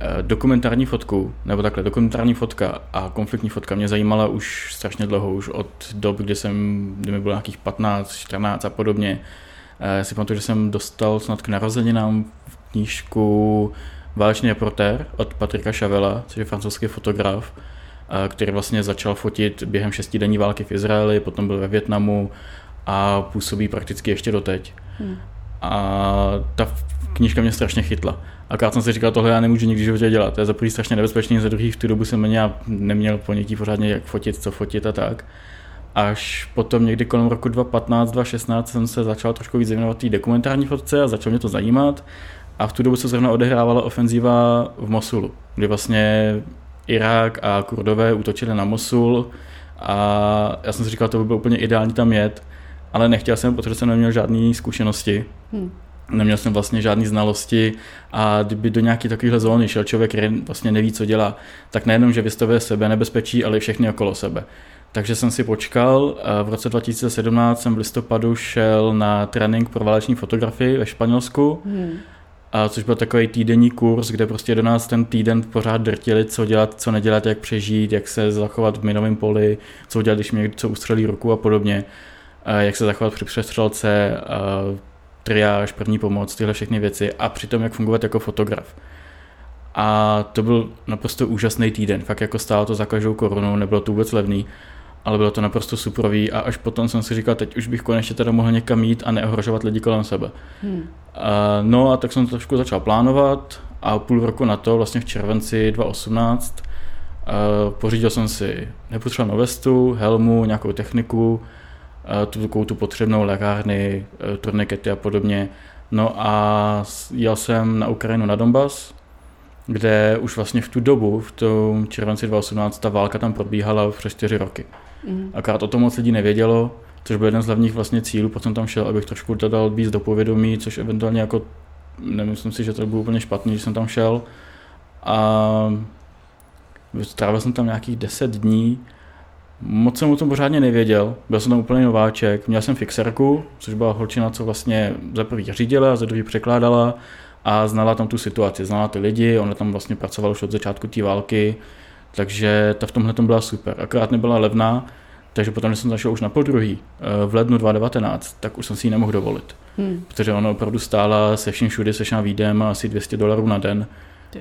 Speaker 3: eh, dokumentární fotku, nebo takhle, dokumentární fotka a konfliktní fotka mě zajímala už strašně dlouho, už od dob, kdy jsem, kdy mi bylo nějakých 15, 14 a podobně. Eh, já si pamatuju, že jsem dostal snad k narozeninám knížku Válečný reportér od Patrika Šavela, což je francouzský fotograf, eh, který vlastně začal fotit během šestidenní války v Izraeli, potom byl ve Větnamu a působí prakticky ještě doteď. Hmm. A ta knížka mě strašně chytla. Akorát jsem si říkal, tohle já nemůžu nikdy životě dělat. To je za prvý strašně nebezpečný, za druhý v tu dobu jsem ani neměl ponětí pořádně, jak fotit, co fotit a tak. Až potom někdy kolem roku 2015, 2016 jsem se začal trošku víc zajímat té dokumentární fotce a začal mě to zajímat. A v tu dobu se zrovna odehrávala ofenzíva v Mosulu, kdy vlastně Irák a Kurdové útočili na Mosul a já jsem si říkal, to by bylo úplně ideální tam jet, ale nechtěl jsem, protože jsem neměl žádné zkušenosti. Hmm neměl jsem vlastně žádné znalosti a kdyby do nějaké takovéhle zóny šel člověk, který vlastně neví, co dělá, tak nejenom, že vystavuje sebe nebezpečí, ale i všechny okolo sebe. Takže jsem si počkal. V roce 2017 jsem v listopadu šel na trénink pro váleční fotografii ve Španělsku, hmm. a což byl takový týdenní kurz, kde prostě do nás ten týden pořád drtili, co dělat, co nedělat, jak přežít, jak se zachovat v minovém poli, co udělat, když mi něco ustřelí ruku a podobně, jak se zachovat při přestřelce, triáž, první pomoc, tyhle všechny věci a přitom jak fungovat jako fotograf. A to byl naprosto úžasný týden, fakt jako stálo to za každou korunu, nebylo to vůbec levný, ale bylo to naprosto suprový a až potom jsem si říkal, teď už bych konečně teda mohl někam jít a neohrožovat lidi kolem sebe. Hmm. A, no a tak jsem to trošku začal plánovat a půl roku na to, vlastně v červenci 2018, pořídil jsem si nepotřebnou vestu, helmu, nějakou techniku, tu, takovou tu potřebnou lékárny, eh, turnikety a podobně. No a jel jsem na Ukrajinu na Donbass, kde už vlastně v tu dobu, v tom červenci 2018, ta válka tam probíhala přes čtyři roky. Mm. Akorát o tom moc lidí nevědělo, což byl jeden z hlavních vlastně cílů, potom tam šel, abych trošku dodal víc do povědomí, což eventuálně jako, nemyslím si, že to bylo úplně špatný, že jsem tam šel. A strávil jsem tam nějakých 10 dní Moc jsem o tom pořádně nevěděl, byl jsem tam úplně nováček, měl jsem fixerku, což byla holčina, co vlastně za prvý řídila, za druhý překládala a znala tam tu situaci, znala ty lidi, ona tam vlastně pracovala už od začátku té války, takže ta v tomhle tom byla super, akorát nebyla levná, takže potom, když jsem zašel už na podruhý eh, v lednu 2019, tak už jsem si ji nemohl dovolit. Hmm. Protože ona opravdu stála se vším všude, se všem výdem asi 200 dolarů na den.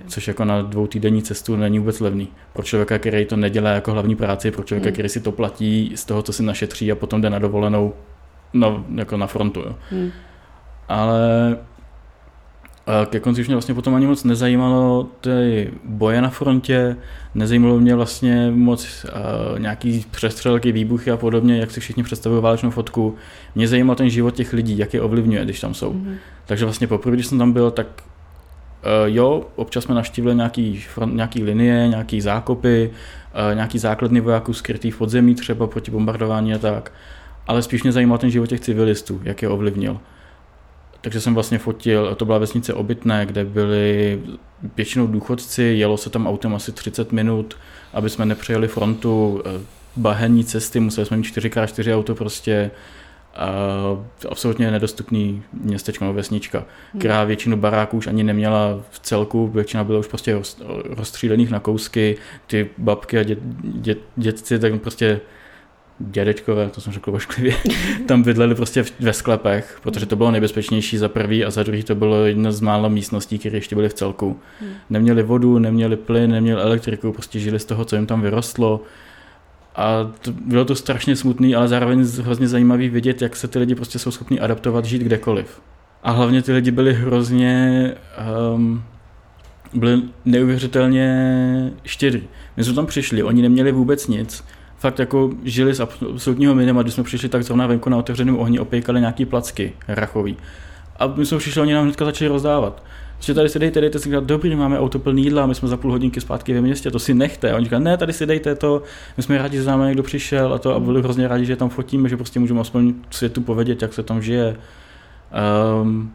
Speaker 3: Což jako na dvou týdenní cestu není vůbec levný. Pro člověka, který to nedělá jako hlavní práci, pro člověka, hmm. který si to platí z toho, co si našetří a potom jde na dovolenou na, jako na frontu. Jo. Hmm. Ale ke konci už mě vlastně potom ani moc nezajímalo ty boje na frontě, nezajímalo mě vlastně moc uh, nějaký přestřelky, výbuchy a podobně, jak si všichni představují válečnou fotku. Mě zajímal ten život těch lidí, jak je ovlivňuje, když tam jsou. Mm-hmm. Takže vlastně poprvé, když jsem tam byl, tak jo, občas jsme navštívili nějaký, nějaký linie, nějaký zákopy, uh, nějaký základny vojáků skrytý v podzemí třeba proti bombardování a tak. Ale spíš mě zajímal ten život těch civilistů, jak je ovlivnil. Takže jsem vlastně fotil, to byla vesnice Obytné, kde byli většinou důchodci, jelo se tam autem asi 30 minut, aby jsme nepřejeli frontu, eh, bahenní cesty, museli jsme mít 4x4 auto prostě, absolutně nedostupný městečko nebo vesnička, která většinu baráků už ani neměla v celku, většina byla už prostě rozstřílených na kousky, ty babky a dě, dě, dětci tak prostě dědečkové, to jsem řekl ošklivě, <laughs> tam bydleli prostě ve sklepech, protože to bylo nejbezpečnější za prvý a za druhý to bylo jedna z mála místností, které ještě byly v celku. Hmm. Neměli vodu, neměli plyn, neměli elektriku, prostě žili z toho, co jim tam vyrostlo. A to, bylo to strašně smutný, ale zároveň hrozně zajímavý vidět, jak se ty lidi prostě jsou schopni adaptovat, žít kdekoliv. A hlavně ty lidi byli hrozně um, byli neuvěřitelně štědří. My jsme tam přišli, oni neměli vůbec nic fakt jako žili z absolutního minima, když jsme přišli tak zrovna venku na otevřeném ohni, opejkali nějaký placky rachový. A my jsme přišli, oni nám hnedka začali rozdávat. Že tady si dejte, dejte si říkat, dobrý, máme auto plný jídla, my jsme za půl hodinky zpátky ve městě, to si nechte. A oni říkají, ne, tady si dejte to, my jsme rádi, že námi někdo přišel a to a byli hrozně rádi, že tam fotíme, že prostě můžeme aspoň světu povědět, jak se tam žije. Um,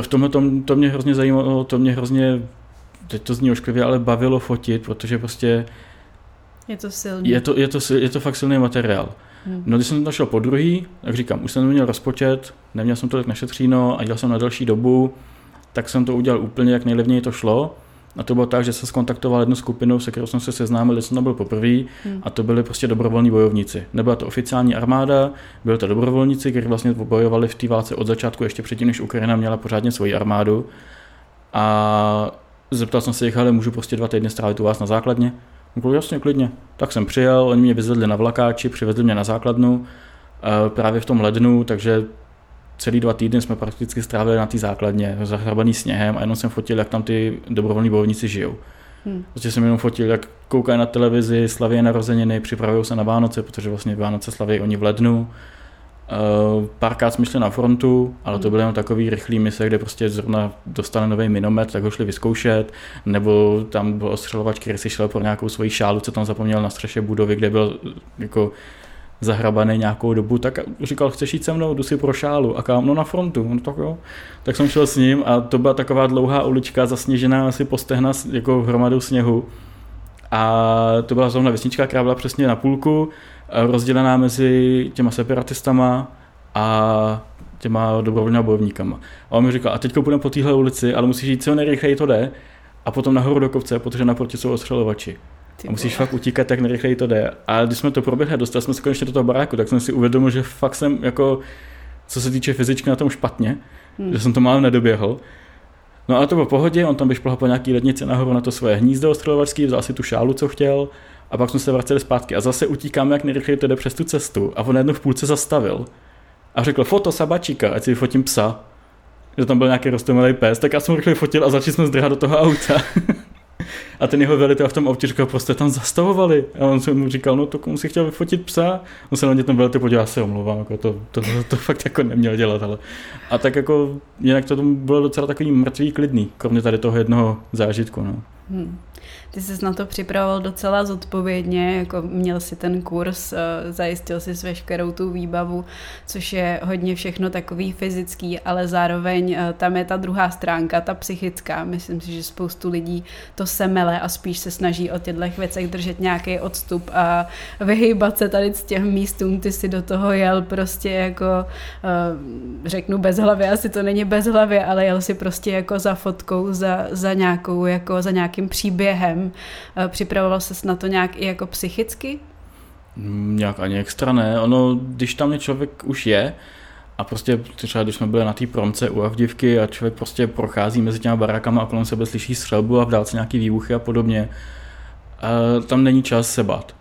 Speaker 3: v tomhle tom, to mě hrozně zajímalo, to mě hrozně, teď to zní ošklivě, ale bavilo fotit, protože prostě
Speaker 1: je to silný.
Speaker 3: Je to, je to, je to fakt silný materiál. Hmm. No když jsem to šel po druhý, jak říkám, už jsem neměl rozpočet, neměl jsem tolik našetříno a dělal jsem na další dobu, tak jsem to udělal úplně, jak nejlevněji to šlo. A to bylo tak, že se skontaktoval jednu skupinu, se kterou jsem se seznámil, jsem tam byl poprvé, hmm. a to byli prostě dobrovolní bojovníci. Nebyla to oficiální armáda, byli to dobrovolníci, kteří vlastně bojovali v té válce od začátku, ještě předtím, než Ukrajina měla pořádně svoji armádu. A zeptal jsem se jich, ale můžu prostě dva týdny strávit u vás na základně? Řekl, jasně, klidně. Tak jsem přijel, oni mě vyzvedli na vlakáči, přivezli mě na základnu eh, právě v tom lednu, takže celý dva týdny jsme prakticky strávili na té základně, zahrabaný sněhem a jenom jsem fotil, jak tam ty dobrovolní bojovníci žijou. Hmm. Prostě jsem jenom fotil, jak koukají na televizi, slaví narozeniny, připravují se na Vánoce, protože vlastně Vánoce slaví oni v lednu. Uh, párkrát jsme šli na frontu, ale to byly jenom takový rychlý mise, kde prostě zrovna dostali nový minomet, tak ho šli vyzkoušet, nebo tam byl ostřelovač, který si šel pro nějakou svoji šálu, co tam zapomněl na střeše budovy, kde byl jako zahrabaný nějakou dobu, tak říkal, chceš jít se mnou, jdu si pro šálu a kam, no na frontu, no tak jo. Tak jsem šel s ním a to byla taková dlouhá ulička zasněžená asi po stehna jako hromadou sněhu. A to byla zrovna vesnička, která byla přesně na půlku rozdělená mezi těma separatistama a těma dobrovolnými bojovníkama. A on mi říkal, a teď půjdeme po téhle ulici, ale musíš jít co nejrychleji to jde, a potom nahoru do kopce, protože naproti jsou ostřelovači. A musíš fakt utíkat, jak nejrychleji to jde. A když jsme to proběhli, dostali jsme se konečně do toho baráku, tak jsem si uvědomil, že fakt jsem jako, co se týče fyzičky, na tom špatně, hmm. že jsem to málo nedoběhl. No ale to bylo v pohodě, on tam vyšplhal po nějaký lednici nahoru na to svoje hnízdo ostřelovačský, vzal si tu šálu, co chtěl a pak jsme se vraceli zpátky a zase utíkáme, jak nejrychleji to jde přes tu cestu a on jednou v půlce zastavil a řekl foto sabačíka, ať si vyfotím psa. Že tam byl nějaký rostomilý pes, tak já jsem rychle fotil a začali jsme zdrhat do toho auta. <laughs> a ten jeho velitel v tom autě říkal, prostě tam zastavovali. A on se mu říkal, no to komu si chtěl vyfotit psa? On se na ně ten velitel podíval, se omlouvám, jako to, to, to, to, fakt jako neměl dělat. Ale. A tak jako jinak to bylo docela takový mrtvý klidný, kromě tady toho jednoho zážitku. No. Hmm.
Speaker 1: Ty jsi na to připravoval docela zodpovědně, jako měl si ten kurz, eh, zajistil si veškerou tu výbavu, což je hodně všechno takový fyzický, ale zároveň eh, tam je ta druhá stránka, ta psychická. Myslím si, že spoustu lidí to semele a spíš se snaží o těchto věcech držet nějaký odstup a vyhýbat se tady z těch místům. Ty si do toho jel prostě jako, eh, řeknu bez hlavy, asi to není bez hlavy, ale jel si prostě jako za fotkou, za, za nějakou, jako za nějakým příběhem Eh, připravoval se na to nějak i jako psychicky?
Speaker 3: Mm, nějak ani extra ne. Ono, když tam je člověk už je A prostě třeba když jsme byli na té promce u Avdivky a člověk prostě prochází mezi těma barákama a kolem sebe slyší střelbu a v dálce nějaký výbuchy a podobně, a tam není čas se bát.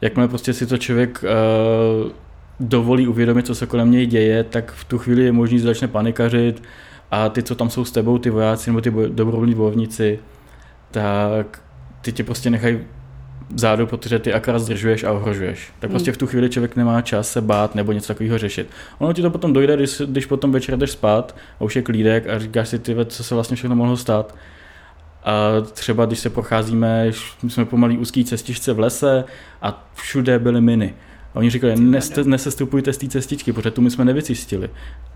Speaker 3: Jakmile prostě si to člověk uh, dovolí uvědomit, co se kolem něj děje, tak v tu chvíli je možný, začne panikařit a ty, co tam jsou s tebou, ty vojáci nebo ty dobrovolní bojovníci, tak ty tě prostě nechají vzadu, protože ty akorát zdržuješ a ohrožuješ. Tak prostě v tu chvíli člověk nemá čas se bát nebo něco takového řešit. Ono ti to potom dojde, když, když potom večer jdeš spát a už je klídek a říkáš si, ty, co se vlastně všechno mohlo stát. A třeba když se procházíme, my jsme pomalý úzký cestičce v lese a všude byly miny. A oni říkali, neste, nesestupujte z té cestičky, protože tu my jsme nevycistili.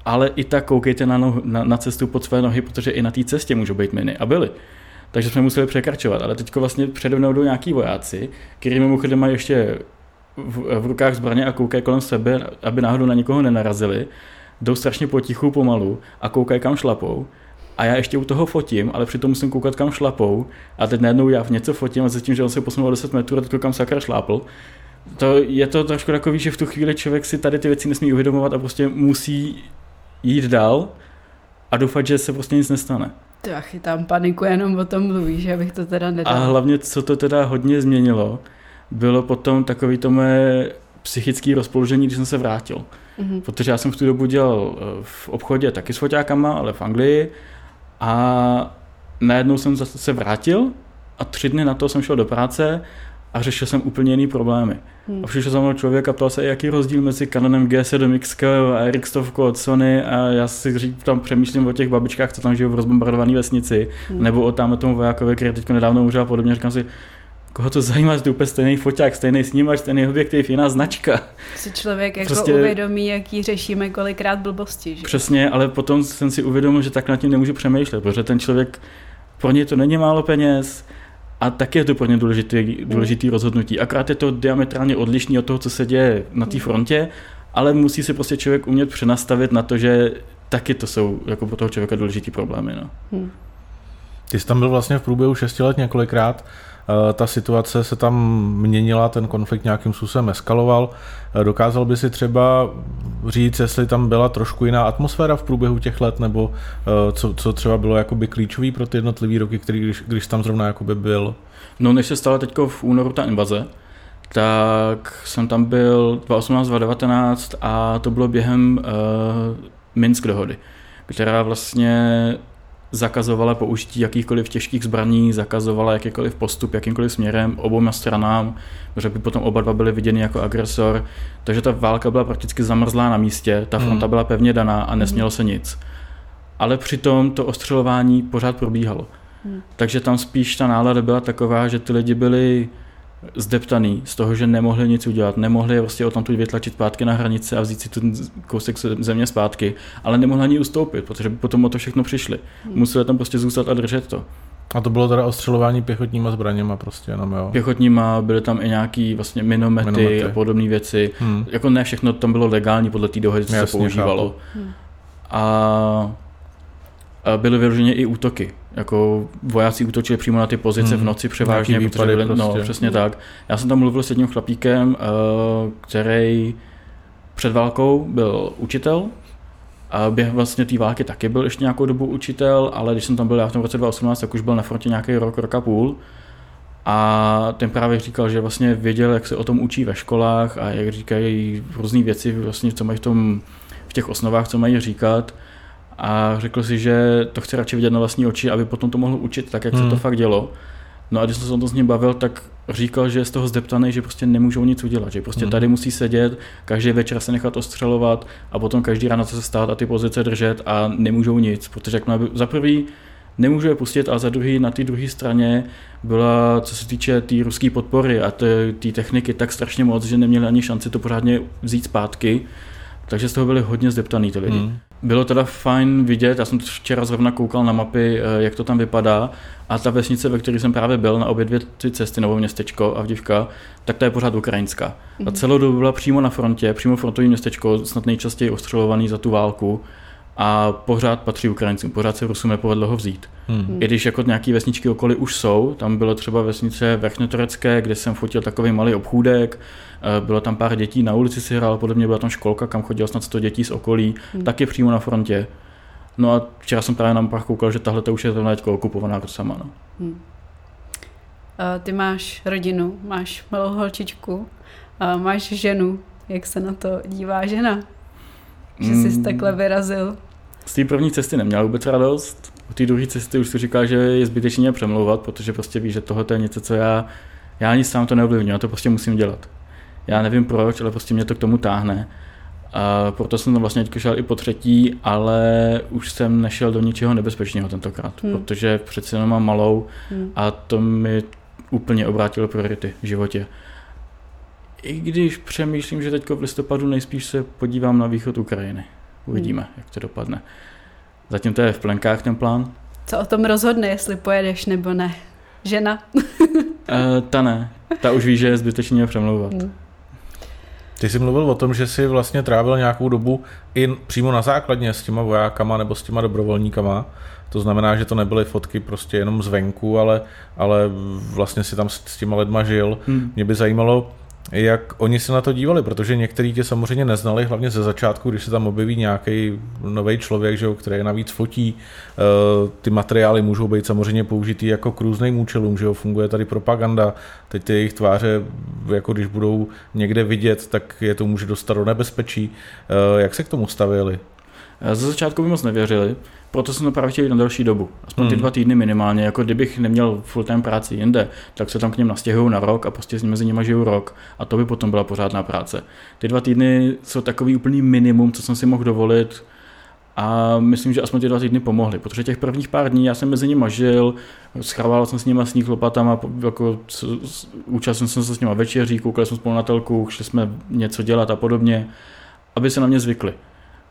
Speaker 3: Ale i tak koukejte na, nohu, na, na cestu pod své nohy, protože i na té cestě můžou být miny. A byly. Takže jsme museli překračovat. Ale teď vlastně přede mnou jdou nějaký vojáci, kteří mimochodem mají ještě v, v rukách zbraně a koukají kolem sebe, aby náhodou na nikoho nenarazili. Jdou strašně potichu, pomalu a koukají kam šlapou. A já ještě u toho fotím, ale přitom musím koukat kam šlapou. A teď najednou já v něco fotím a zatím, že on se posunul 10 metrů a teď kam sakra šlápl to je to trošku takový, že v tu chvíli člověk si tady ty věci nesmí uvědomovat a prostě musí jít dál a doufat, že se prostě nic nestane.
Speaker 1: To já chytám paniku, jenom o tom mluví, že abych to teda nedal.
Speaker 3: A hlavně, co to teda hodně změnilo, bylo potom takový to mé psychické rozpoložení, když jsem se vrátil. Mm-hmm. Protože já jsem v tu dobu dělal eh, v obchodě taky s foťákama, ale v Anglii a najednou jsem se vrátil a tři dny na to jsem šel do práce a řešil jsem úplně jiný problémy. Hmm. A přišel za mnou člověk a ptal se, jaký je rozdíl mezi Canonem G7X a RX od Sony a já si řík, tam přemýšlím o těch babičkách, co tam žijou v rozbombardované vesnici, hmm. nebo o tam tomu vojákovi, který teď nedávno umřel a podobně. Říkám si, koho to zajímá, že to úplně stejný foťák, stejný snímač, stejný objektiv, jiná značka.
Speaker 1: Si člověk jako prostě, uvědomí, jaký řešíme kolikrát blbosti. Že?
Speaker 3: Přesně, ale potom jsem si uvědomil, že tak nad tím nemůžu přemýšlet, protože ten člověk, pro něj to není málo peněz, a tak je to pro ně důležitý, důležitý rozhodnutí. Akorát je to diametrálně odlišný od toho, co se děje na té frontě, ale musí si prostě člověk umět přenastavit na to, že taky to jsou jako pro toho člověka důležitý problémy. No.
Speaker 2: Ty jsi tam byl vlastně v průběhu 6 let několikrát. Eh, ta situace se tam měnila, ten konflikt nějakým způsobem eskaloval. Eh, dokázal by si třeba říct, jestli tam byla trošku jiná atmosféra v průběhu těch let, nebo eh, co, co třeba bylo jakoby klíčový pro ty jednotlivé roky, který, když, když tam zrovna jakoby byl?
Speaker 3: No, než se stala teď v únoru ta invaze, tak jsem tam byl 2018-2019 a to bylo během uh, Minsk dohody, která vlastně zakazovala použití jakýchkoliv těžkých zbraní, zakazovala jakýkoliv postup jakýmkoliv směrem oboma stranám, protože by potom oba dva byly viděny jako agresor. Takže ta válka byla prakticky zamrzlá na místě, ta fronta hmm. byla pevně daná a nesmělo se nic. Ale přitom to ostřelování pořád probíhalo. Hmm. Takže tam spíš ta nálada byla taková, že ty lidi byli zdeptaný z toho, že nemohli nic udělat, nemohli prostě o tamtud vytlačit zpátky na hranice a vzít si ten kousek země zpátky, ale nemohli ani ustoupit, protože by potom o to všechno přišli. Hmm. Museli tam prostě zůstat a držet to.
Speaker 2: A to bylo teda ostřelování pěchotníma zbraněma prostě jenom, jo?
Speaker 3: Pěchotníma, byly tam i nějaký vlastně minomety, minomety. a podobné věci. Hmm. Jako ne všechno tam bylo legální podle té dohody, co se používalo. Hmm. A byly vyloženě i útoky. Jako vojáci útočili přímo na ty pozice hmm. v noci převážně, protože byli, no, prostě. no, přesně hmm. tak. Já jsem tam mluvil s jedním chlapíkem, eh, který před válkou byl učitel, a během vlastně té války taky byl ještě nějakou dobu učitel, ale když jsem tam byl já v tom roce 2018, tak už byl na frontě nějaký rok, rok a půl. A ten právě říkal, že vlastně věděl, jak se o tom učí ve školách a jak říkají různé věci, vlastně, co mají v, tom, v těch osnovách, co mají říkat a řekl si, že to chce radši vidět na vlastní oči, aby potom to mohl učit tak, jak hmm. se to hmm. fakt dělo. No a když jsem se o tom s ním bavil, tak říkal, že je z toho zdeptaný, že prostě nemůžou nic udělat, že prostě hmm. tady musí sedět, každý večer se nechat ostřelovat a potom každý ráno se stát a ty pozice držet a nemůžou nic, protože jak za prvý nemůžu je pustit a za druhý na té druhé straně byla, co se týče té tý ruské podpory a té techniky, tak strašně moc, že neměli ani šanci to pořádně vzít zpátky, takže z toho byli hodně zdeptaný ty lidi. Hmm. Bylo teda fajn vidět, já jsem včera zrovna koukal na mapy, eh, jak to tam vypadá a ta vesnice, ve které jsem právě byl na obě dvě ty cesty, nebo městečko a vdivka, tak ta je pořád ukrajinská. A mhm. celou dobu byla přímo na frontě, přímo frontový městečko, snad nejčastěji ostřelovaný za tu válku a pořád patří Ukrajincům, pořád se Rusům nepovedlo ho vzít. Hmm. I když jako nějaký vesničky okolí už jsou, tam bylo třeba vesnice Vrchnoturecké, kde jsem fotil takový malý obchůdek, eh, bylo tam pár dětí, na ulici si hrál, podobně byla tam školka, kam chodilo snad 100 dětí z okolí, hmm. taky přímo na frontě. No a včera jsem právě na mapách koukal, že tahle to už je zrovna okupovaná Rusama. No. Hmm.
Speaker 1: Ty máš rodinu, máš malou holčičku, máš ženu. Jak se na to dívá žena? Že jsi mm. takhle vyrazil?
Speaker 3: Z té první cesty neměla vůbec radost. U té druhé cesty už si říká, že je zbytečně přemlouvat, protože prostě ví, že tohle je něco, co já, já ani sám to neovlivňuji, já to prostě musím dělat. Já nevím proč, ale prostě mě to k tomu táhne. A proto jsem tam vlastně šel i po třetí, ale už jsem nešel do ničeho nebezpečného tentokrát, hmm. protože přece jenom mám malou hmm. a to mi úplně obrátilo priority v životě. I když přemýšlím, že teď v listopadu nejspíš se podívám na východ Ukrajiny. Uvidíme, hmm. jak to dopadne. Zatím to je v plenkách ten plán.
Speaker 1: Co o tom rozhodne, jestli pojedeš nebo ne? Žena? uh, <laughs>
Speaker 3: ta ne. Ta už ví, že je zbytečně přemlouvat. Hmm.
Speaker 2: Ty jsi mluvil o tom, že jsi vlastně trávil nějakou dobu i přímo na základně s těma vojákama nebo s těma dobrovolníkama. To znamená, že to nebyly fotky prostě jenom zvenku, ale, ale vlastně si tam s, s těma lidma žil. Hmm. Mě by zajímalo, jak oni se na to dívali, protože někteří tě samozřejmě neznali, hlavně ze začátku, když se tam objeví nějaký nový člověk, že jo, který navíc fotí. Eh, ty materiály můžou být samozřejmě použitý jako k různým účelům, že jo, funguje tady propaganda, teď ty jejich tváře, jako když budou někde vidět, tak je to může dostat do nebezpečí. Eh, jak se k tomu stavili?
Speaker 3: Ze začátku by moc nevěřili, proto jsem to právě chtěl na další dobu. Aspoň ty hmm. dva týdny minimálně, jako kdybych neměl full time práci jinde, tak se tam k něm nastěhuju na rok a prostě s nimi mezi nimi žiju rok a to by potom byla pořádná práce. Ty dva týdny jsou takový úplný minimum, co jsem si mohl dovolit a myslím, že aspoň ty dva týdny pomohly, protože těch prvních pár dní já jsem mezi nimi žil, schrával jsem s nimi sníh lopatama, jako, účastnil jsem se s nimi večeří, koukali jsme spolu na telku, šli jsme něco dělat a podobně, aby se na mě zvykli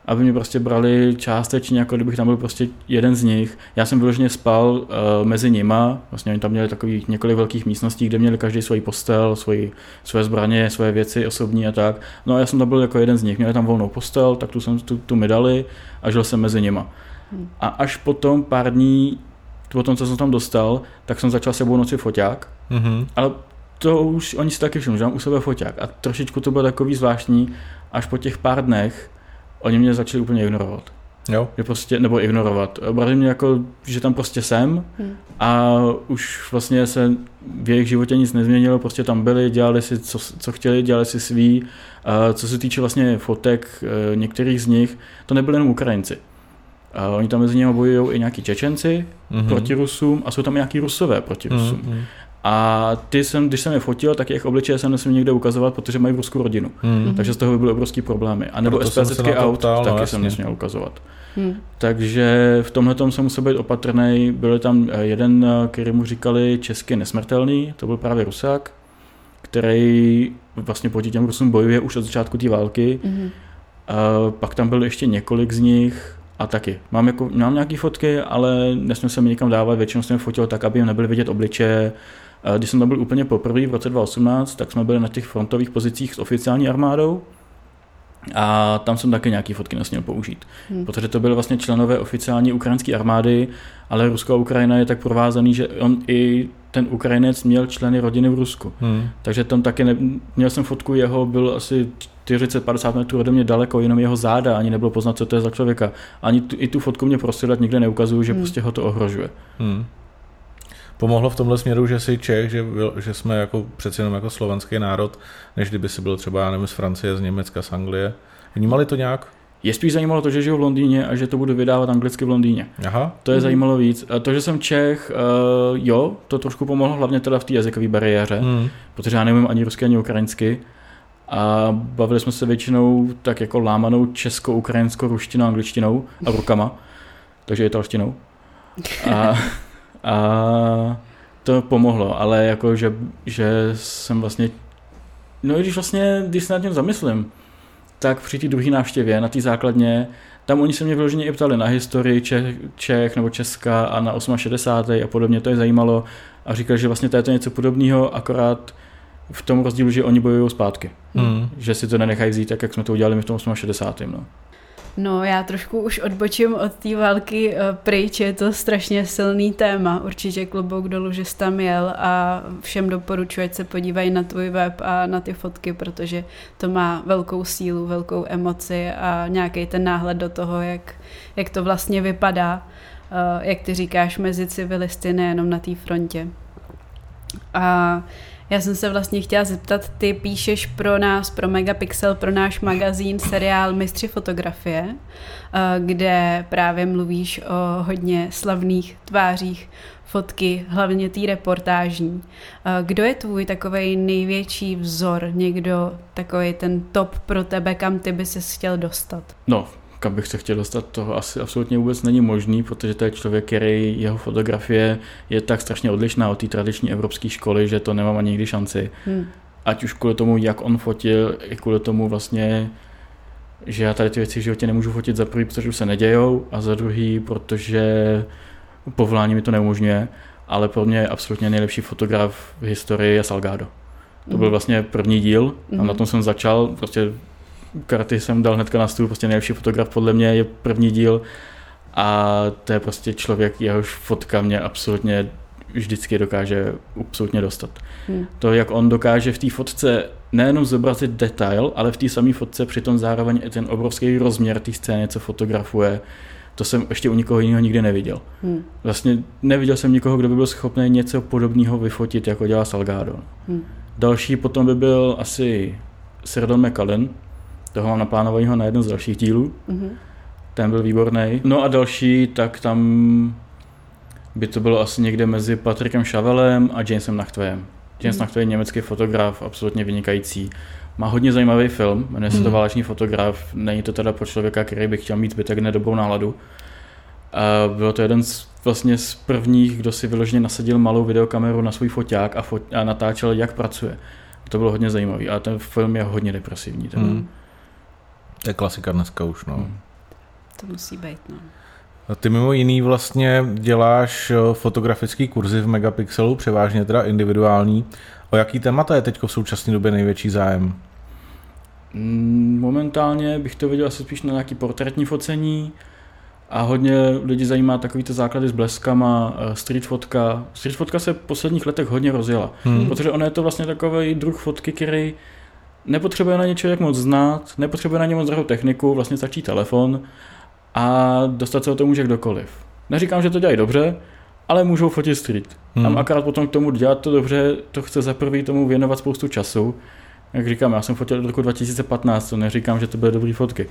Speaker 3: aby mě prostě brali částečně, jako kdybych tam byl prostě jeden z nich. Já jsem vyloženě spal uh, mezi nima, vlastně oni tam měli takových několik velkých místností, kde měli každý svůj postel, svoji, svoje zbraně, svoje věci osobní a tak. No a já jsem tam byl jako jeden z nich, měli tam volnou postel, tak tu jsem tu, tu mi dali a žil jsem mezi nima. Hmm. A až potom pár dní, po tom, co jsem tam dostal, tak jsem začal sebou noci foťák, mm-hmm. ale to už oni si taky všimli, že mám u sebe foťák a trošičku to bylo takový zvláštní, až po těch pár dnech, oni mě začali úplně ignorovat.
Speaker 2: Jo.
Speaker 3: Že prostě, nebo ignorovat. Brali mě jako, že tam prostě jsem hmm. a už vlastně se v jejich životě nic nezměnilo, prostě tam byli, dělali si, co, co chtěli, dělali si svý. A co se týče vlastně fotek e, některých z nich, to nebyli jenom Ukrajinci. A oni tam mezi nimi bojují i nějaký Čečenci mm-hmm. proti Rusům a jsou tam nějaký Rusové proti Rusům. Mm-hmm. A ty jsem, když jsem je fotil, tak jejich obličeje jsem nesmím někde ukazovat, protože mají v Rusku rodinu. Hmm. Takže z toho by byly obrovský problémy. A nebo SPZ aut ptal, taky no, jsem nesměl ukazovat. Hmm. Takže v tomhle tom jsem musel být opatrný. Byl tam eh, jeden, eh, který mu říkali česky nesmrtelný, to byl právě Rusák, který vlastně proti těm Rusům bojuje už od začátku té války. Hmm. A pak tam byl ještě několik z nich, a taky. Mám, jako, mám nějaké fotky, ale nesměl jsem je nikam dávat, většinou jsem je fotil tak, aby jim nebyly vidět obličeje, když jsem tam byl úplně poprvé v roce 2018, tak jsme byli na těch frontových pozicích s oficiální armádou a tam jsem taky nějaký fotky nesměl použít. Hmm. Protože to byly vlastně členové oficiální ukrajinské armády, ale Rusko a Ukrajina je tak provázaný, že on i ten Ukrajinec měl členy rodiny v Rusku. Hmm. Takže tam taky ne, měl jsem fotku jeho, byl asi 40-50 metrů ode mě daleko, jenom jeho záda, ani nebylo poznat, co to je za člověka. Ani tu, i tu fotku mě prosili, nikde neukazuju, že hmm. prostě ho to ohrožuje. Hmm
Speaker 2: pomohlo v tomhle směru, že jsi Čech, že, že jsme jako přeci jenom jako slovenský národ, než kdyby si byl třeba, nevím, z Francie, z Německa, z Anglie. Vnímali to nějak?
Speaker 3: Je spíš zajímalo to, že žiju v Londýně a že to budu vydávat anglicky v Londýně.
Speaker 2: Aha.
Speaker 3: To je mm. zajímalo víc. A to, že jsem Čech, uh, jo, to trošku pomohlo, hlavně teda v té jazykové bariéře, mm. protože já nevím ani rusky, ani ukrajinsky. A bavili jsme se většinou tak jako lámanou česko, ukrajinskou, ruštinou, angličtinou a rukama, takže italštinou. A <laughs> a to pomohlo, ale jako, že, že jsem vlastně, no i když vlastně, když se nad tím zamyslím, tak při té druhé návštěvě na té základně, tam oni se mě vyloženě i ptali na historii Čech, Čech nebo Česka a na 68. a podobně, to je zajímalo a říkali, že vlastně to je to něco podobného, akorát v tom rozdílu, že oni bojují zpátky. Hmm. Že si to nenechají vzít tak, jak jsme to udělali my v tom 68. No.
Speaker 1: No já trošku už odbočím od té války eh, pryč, je to strašně silný téma, určitě klobouk dolů, že jsi tam jel a všem doporučuji, ať se podívají na tvůj web a na ty fotky, protože to má velkou sílu, velkou emoci a nějaký ten náhled do toho, jak, jak to vlastně vypadá, eh, jak ty říkáš, mezi civilisty, nejenom na té frontě. A já jsem se vlastně chtěla zeptat, ty píšeš pro nás, pro Megapixel, pro náš magazín, seriál Mistři fotografie, eh, kde právě mluvíš o hodně slavných tvářích fotky, hlavně té reportážní. Eh, kdo je tvůj takový největší vzor, někdo takový ten top pro tebe, kam ty by se chtěl dostat?
Speaker 3: No, kam bych se chtěl dostat, to asi absolutně vůbec není možný, protože to je člověk, který jeho fotografie je tak strašně odlišná od té tradiční evropské školy, že to nemám ani nikdy šanci. Hmm. Ať už kvůli tomu, jak on fotil, i kvůli tomu vlastně, že já tady ty věci v životě nemůžu fotit za prvý, protože už se nedějou, a za druhý, protože povolání mi to neumožňuje, ale pro mě je absolutně nejlepší fotograf v historii je Salgado. To byl hmm. vlastně první díl a na hmm. tom jsem začal, prostě karty jsem dal hnedka na stůl, prostě nejlepší fotograf podle mě je první díl a to je prostě člověk, jehož fotka mě absolutně vždycky dokáže absolutně dostat. Hmm. To, jak on dokáže v té fotce nejenom zobrazit detail, ale v té samé fotce přitom zároveň i ten obrovský rozměr té scény, co fotografuje, to jsem ještě u nikoho jiného nikdy neviděl. Hmm. Vlastně neviděl jsem nikoho, kdo by byl schopný něco podobného vyfotit, jako dělá Salgado. Hmm. Další potom by byl asi Serdon McCullen, toho mám naplánovaného na jednu z dalších dílů. Mm-hmm. Ten byl výborný. No a další, tak tam by to bylo asi někde mezi Patrikem Chavelem a Jamesem Nachtweyem. James mm. Nachtwey je německý fotograf, absolutně vynikající. Má hodně zajímavý film, jmenuje se to mm. Válečný fotograf. Není to teda pro člověka, který by chtěl mít zbytek dne dobrou náladu. A bylo to jeden z, vlastně z prvních, kdo si vyloženě nasadil malou videokameru na svůj foťák a, fot, a natáčel, jak pracuje. To bylo hodně zajímavý, ale ten film je hodně depresivní. Ten, mm.
Speaker 2: To je klasika dneska už, no. Hmm.
Speaker 1: To musí být, no.
Speaker 2: A ty mimo jiný vlastně děláš eh, fotografický kurzy v Megapixelu, převážně teda individuální. O jaký témata je teď v současné době největší zájem?
Speaker 3: Mm, momentálně bych to viděl asi spíš na nějaký portrétní focení a hodně lidí zajímá takový ty základy s bleskama, eh, street fotka. Street fotka se v posledních letech hodně rozjela, hmm. protože ono je to vlastně takový druh fotky, který nepotřebuje na ně člověk moc znát, nepotřebuje na ně moc drahou techniku, vlastně stačí telefon a dostat se o to může kdokoliv. Neříkám, že to dělají dobře, ale můžou fotit street. Hmm. Tam akorát potom k tomu dělat to dobře, to chce za prvý tomu věnovat spoustu času jak říkám, já jsem fotil od roku 2015, to neříkám, že to byly dobré fotky.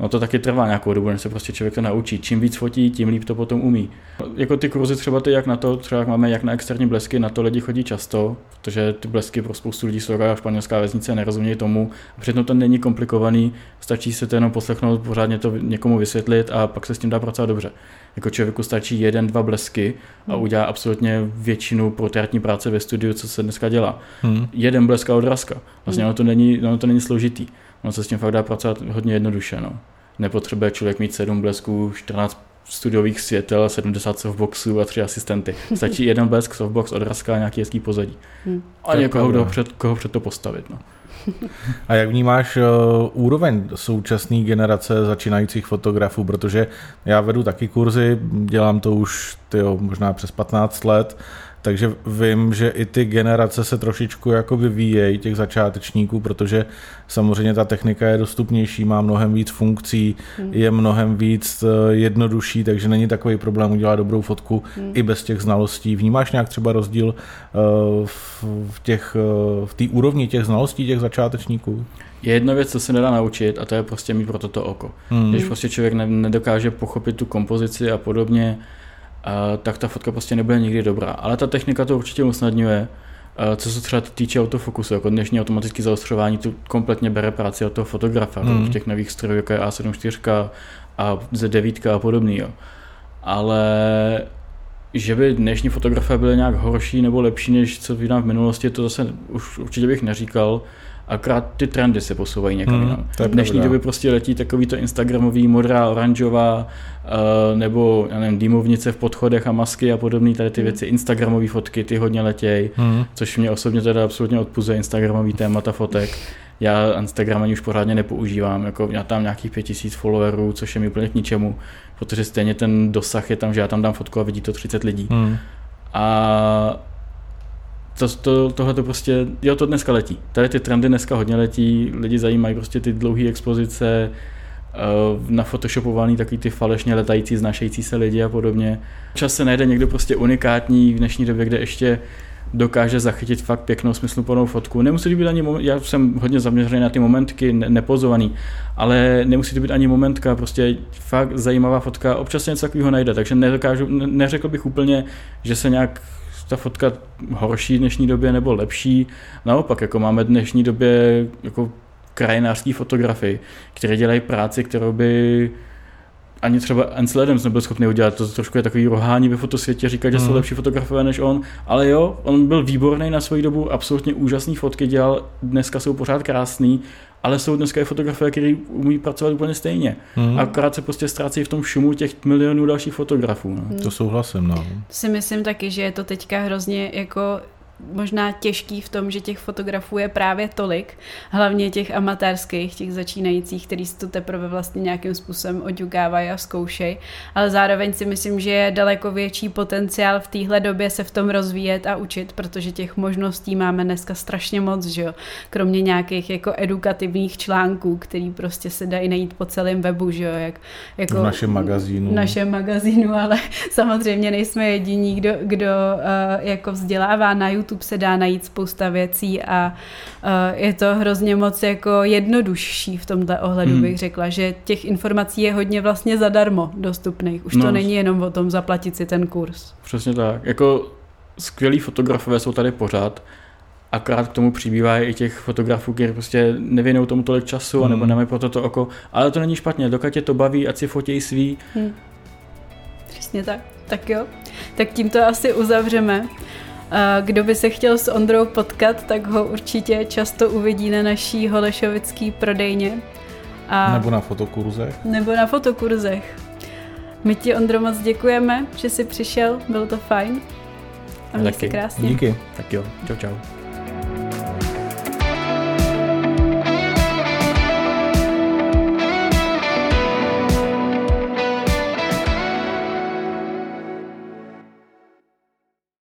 Speaker 3: No to taky trvá nějakou dobu, než se prostě člověk to naučí. Čím víc fotí, tím líp to potom umí. Jako ty kurzy třeba ty, jak na to, třeba jak máme jak na externí blesky, na to lidi chodí často, protože ty blesky pro spoustu lidí jsou a španělská vesnice nerozumějí tomu. A přitom to není komplikovaný, stačí se to jenom poslechnout, pořádně to někomu vysvětlit a pak se s tím dá pracovat dobře. Jako člověku stačí jeden, dva blesky a hmm. udělá absolutně většinu portrétní práce ve studiu, co se dneska dělá. Hmm. Jeden blesk a odrazka. Vlastně hmm. ono, to není, ono to není složitý. Ono se s tím fakt dá pracovat hodně jednoduše. No. Nepotřebuje člověk mít sedm blesků, 14 studiových světel, 70 softboxů a tři asistenty. <laughs> Stačí jeden blesk, softbox, odrazka a nějaký hezký pozadí. Hmm. A někoho, kdo před, koho před to postavit. No. <laughs>
Speaker 2: A jak vnímáš uh, úroveň současné generace začínajících fotografů, protože já vedu taky kurzy, dělám to už tyjo, možná přes 15 let takže vím, že i ty generace se trošičku jako vyvíjejí těch začátečníků, protože samozřejmě ta technika je dostupnější, má mnohem víc funkcí, hmm. je mnohem víc eh, jednodušší, takže není takový problém udělat dobrou fotku hmm. i bez těch znalostí. Vnímáš nějak třeba rozdíl eh, v těch, eh, v té úrovni těch znalostí těch začátečníků?
Speaker 3: Je jedna věc, co se nedá naučit a to je prostě mít pro toto oko. Hmm. Když prostě člověk nedokáže pochopit tu kompozici a podobně, tak ta fotka prostě nebude nikdy dobrá. Ale ta technika to určitě usnadňuje. Co se třeba týče autofokusu, jako dnešní automatické zaostřování, to kompletně bere práci od toho fotografa mm. v těch nových strojů, jako je A7 a Z9 a podobný. Jo. Ale že by dnešní fotografie byly nějak horší nebo lepší, než co vydám v minulosti, to zase už určitě bych neříkal. Akorát ty trendy se posouvají někam hmm, jinam. V dnešní době prostě letí takový to Instagramový modrá, oranžová, uh, nebo já nevím, dýmovnice v podchodech a masky a podobné tady ty hmm. věci, Instagramové fotky, ty hodně letějí, hmm. což mě osobně teda absolutně odpuzuje Instagramový témata fotek. Já Instagram ani už pořádně nepoužívám, jako já tam nějakých pět tisíc followerů, což je mi úplně k ničemu, protože stejně ten dosah je tam, že já tam dám fotku a vidí to 30 lidí. Hmm. A to, to, tohle to prostě, jo, to dneska letí. Tady ty trendy dneska hodně letí, lidi zajímají prostě ty dlouhé expozice, eh, na photoshopovaný takový ty falešně letající, znašející se lidi a podobně. Čas se najde někdo prostě unikátní v dnešní době, kde ještě dokáže zachytit fakt pěknou smysluplnou fotku. Nemusí to být ani moment, já jsem hodně zaměřený na ty momentky, ne, nepozovaný, ale nemusí to být ani momentka, prostě fakt zajímavá fotka, občas něco takového najde, takže nedokážu, neřekl bych úplně, že se nějak ta fotka horší v dnešní době nebo lepší. Naopak, jako máme v dnešní době jako krajinářský fotografy, které dělají práci, kterou by ani třeba Ansel Adams nebyl schopný udělat. To trošku je takový rohání ve fotosvětě, říkat, že jsou mhm. lepší fotografové než on. Ale jo, on byl výborný na svoji dobu, absolutně úžasný fotky dělal, dneska jsou pořád krásný, ale jsou dneska i fotografové, kteří umí pracovat úplně stejně. Mm. Akorát se prostě ztrácí v tom šumu těch milionů dalších fotografů. No.
Speaker 2: To souhlasím, no.
Speaker 1: Si myslím taky, že je to teďka hrozně jako možná těžký v tom, že těch fotografů je právě tolik, hlavně těch amatérských, těch začínajících, který si to teprve vlastně nějakým způsobem odjugávají a zkoušejí, ale zároveň si myslím, že je daleko větší potenciál v téhle době se v tom rozvíjet a učit, protože těch možností máme dneska strašně moc, že jo? kromě nějakých jako edukativních článků, který prostě se dají najít po celém webu, že jo? Jak,
Speaker 2: jako v našem magazínu.
Speaker 1: V našem magazínu, ale <laughs> samozřejmě nejsme jediní, kdo, kdo uh, jako vzdělává na YouTube YouTube se dá najít spousta věcí a je to hrozně moc jako jednodušší v tomhle ohledu, hmm. bych řekla, že těch informací je hodně vlastně zadarmo dostupných. Už no. to není jenom o tom zaplatit si ten kurz.
Speaker 3: Přesně tak. Jako skvělí fotografové jsou tady pořád, akorát k tomu přibývá i těch fotografů, kteří prostě nevěnují tomu tolik času, hmm. anebo nemají pro to oko. Ale to není špatně, dokud tě to baví, ať si fotějí svý. Hmm.
Speaker 1: Přesně tak. Tak jo. Tak tím to asi uzavřeme. Kdo by se chtěl s Ondrou potkat, tak ho určitě často uvidí na naší holešovický prodejně.
Speaker 2: A nebo na fotokurzech.
Speaker 1: Nebo na fotokurzech. My ti, Ondro, moc děkujeme, že jsi přišel, bylo to fajn. A měj se krásně.
Speaker 2: Díky.
Speaker 3: Tak jo, čau čau.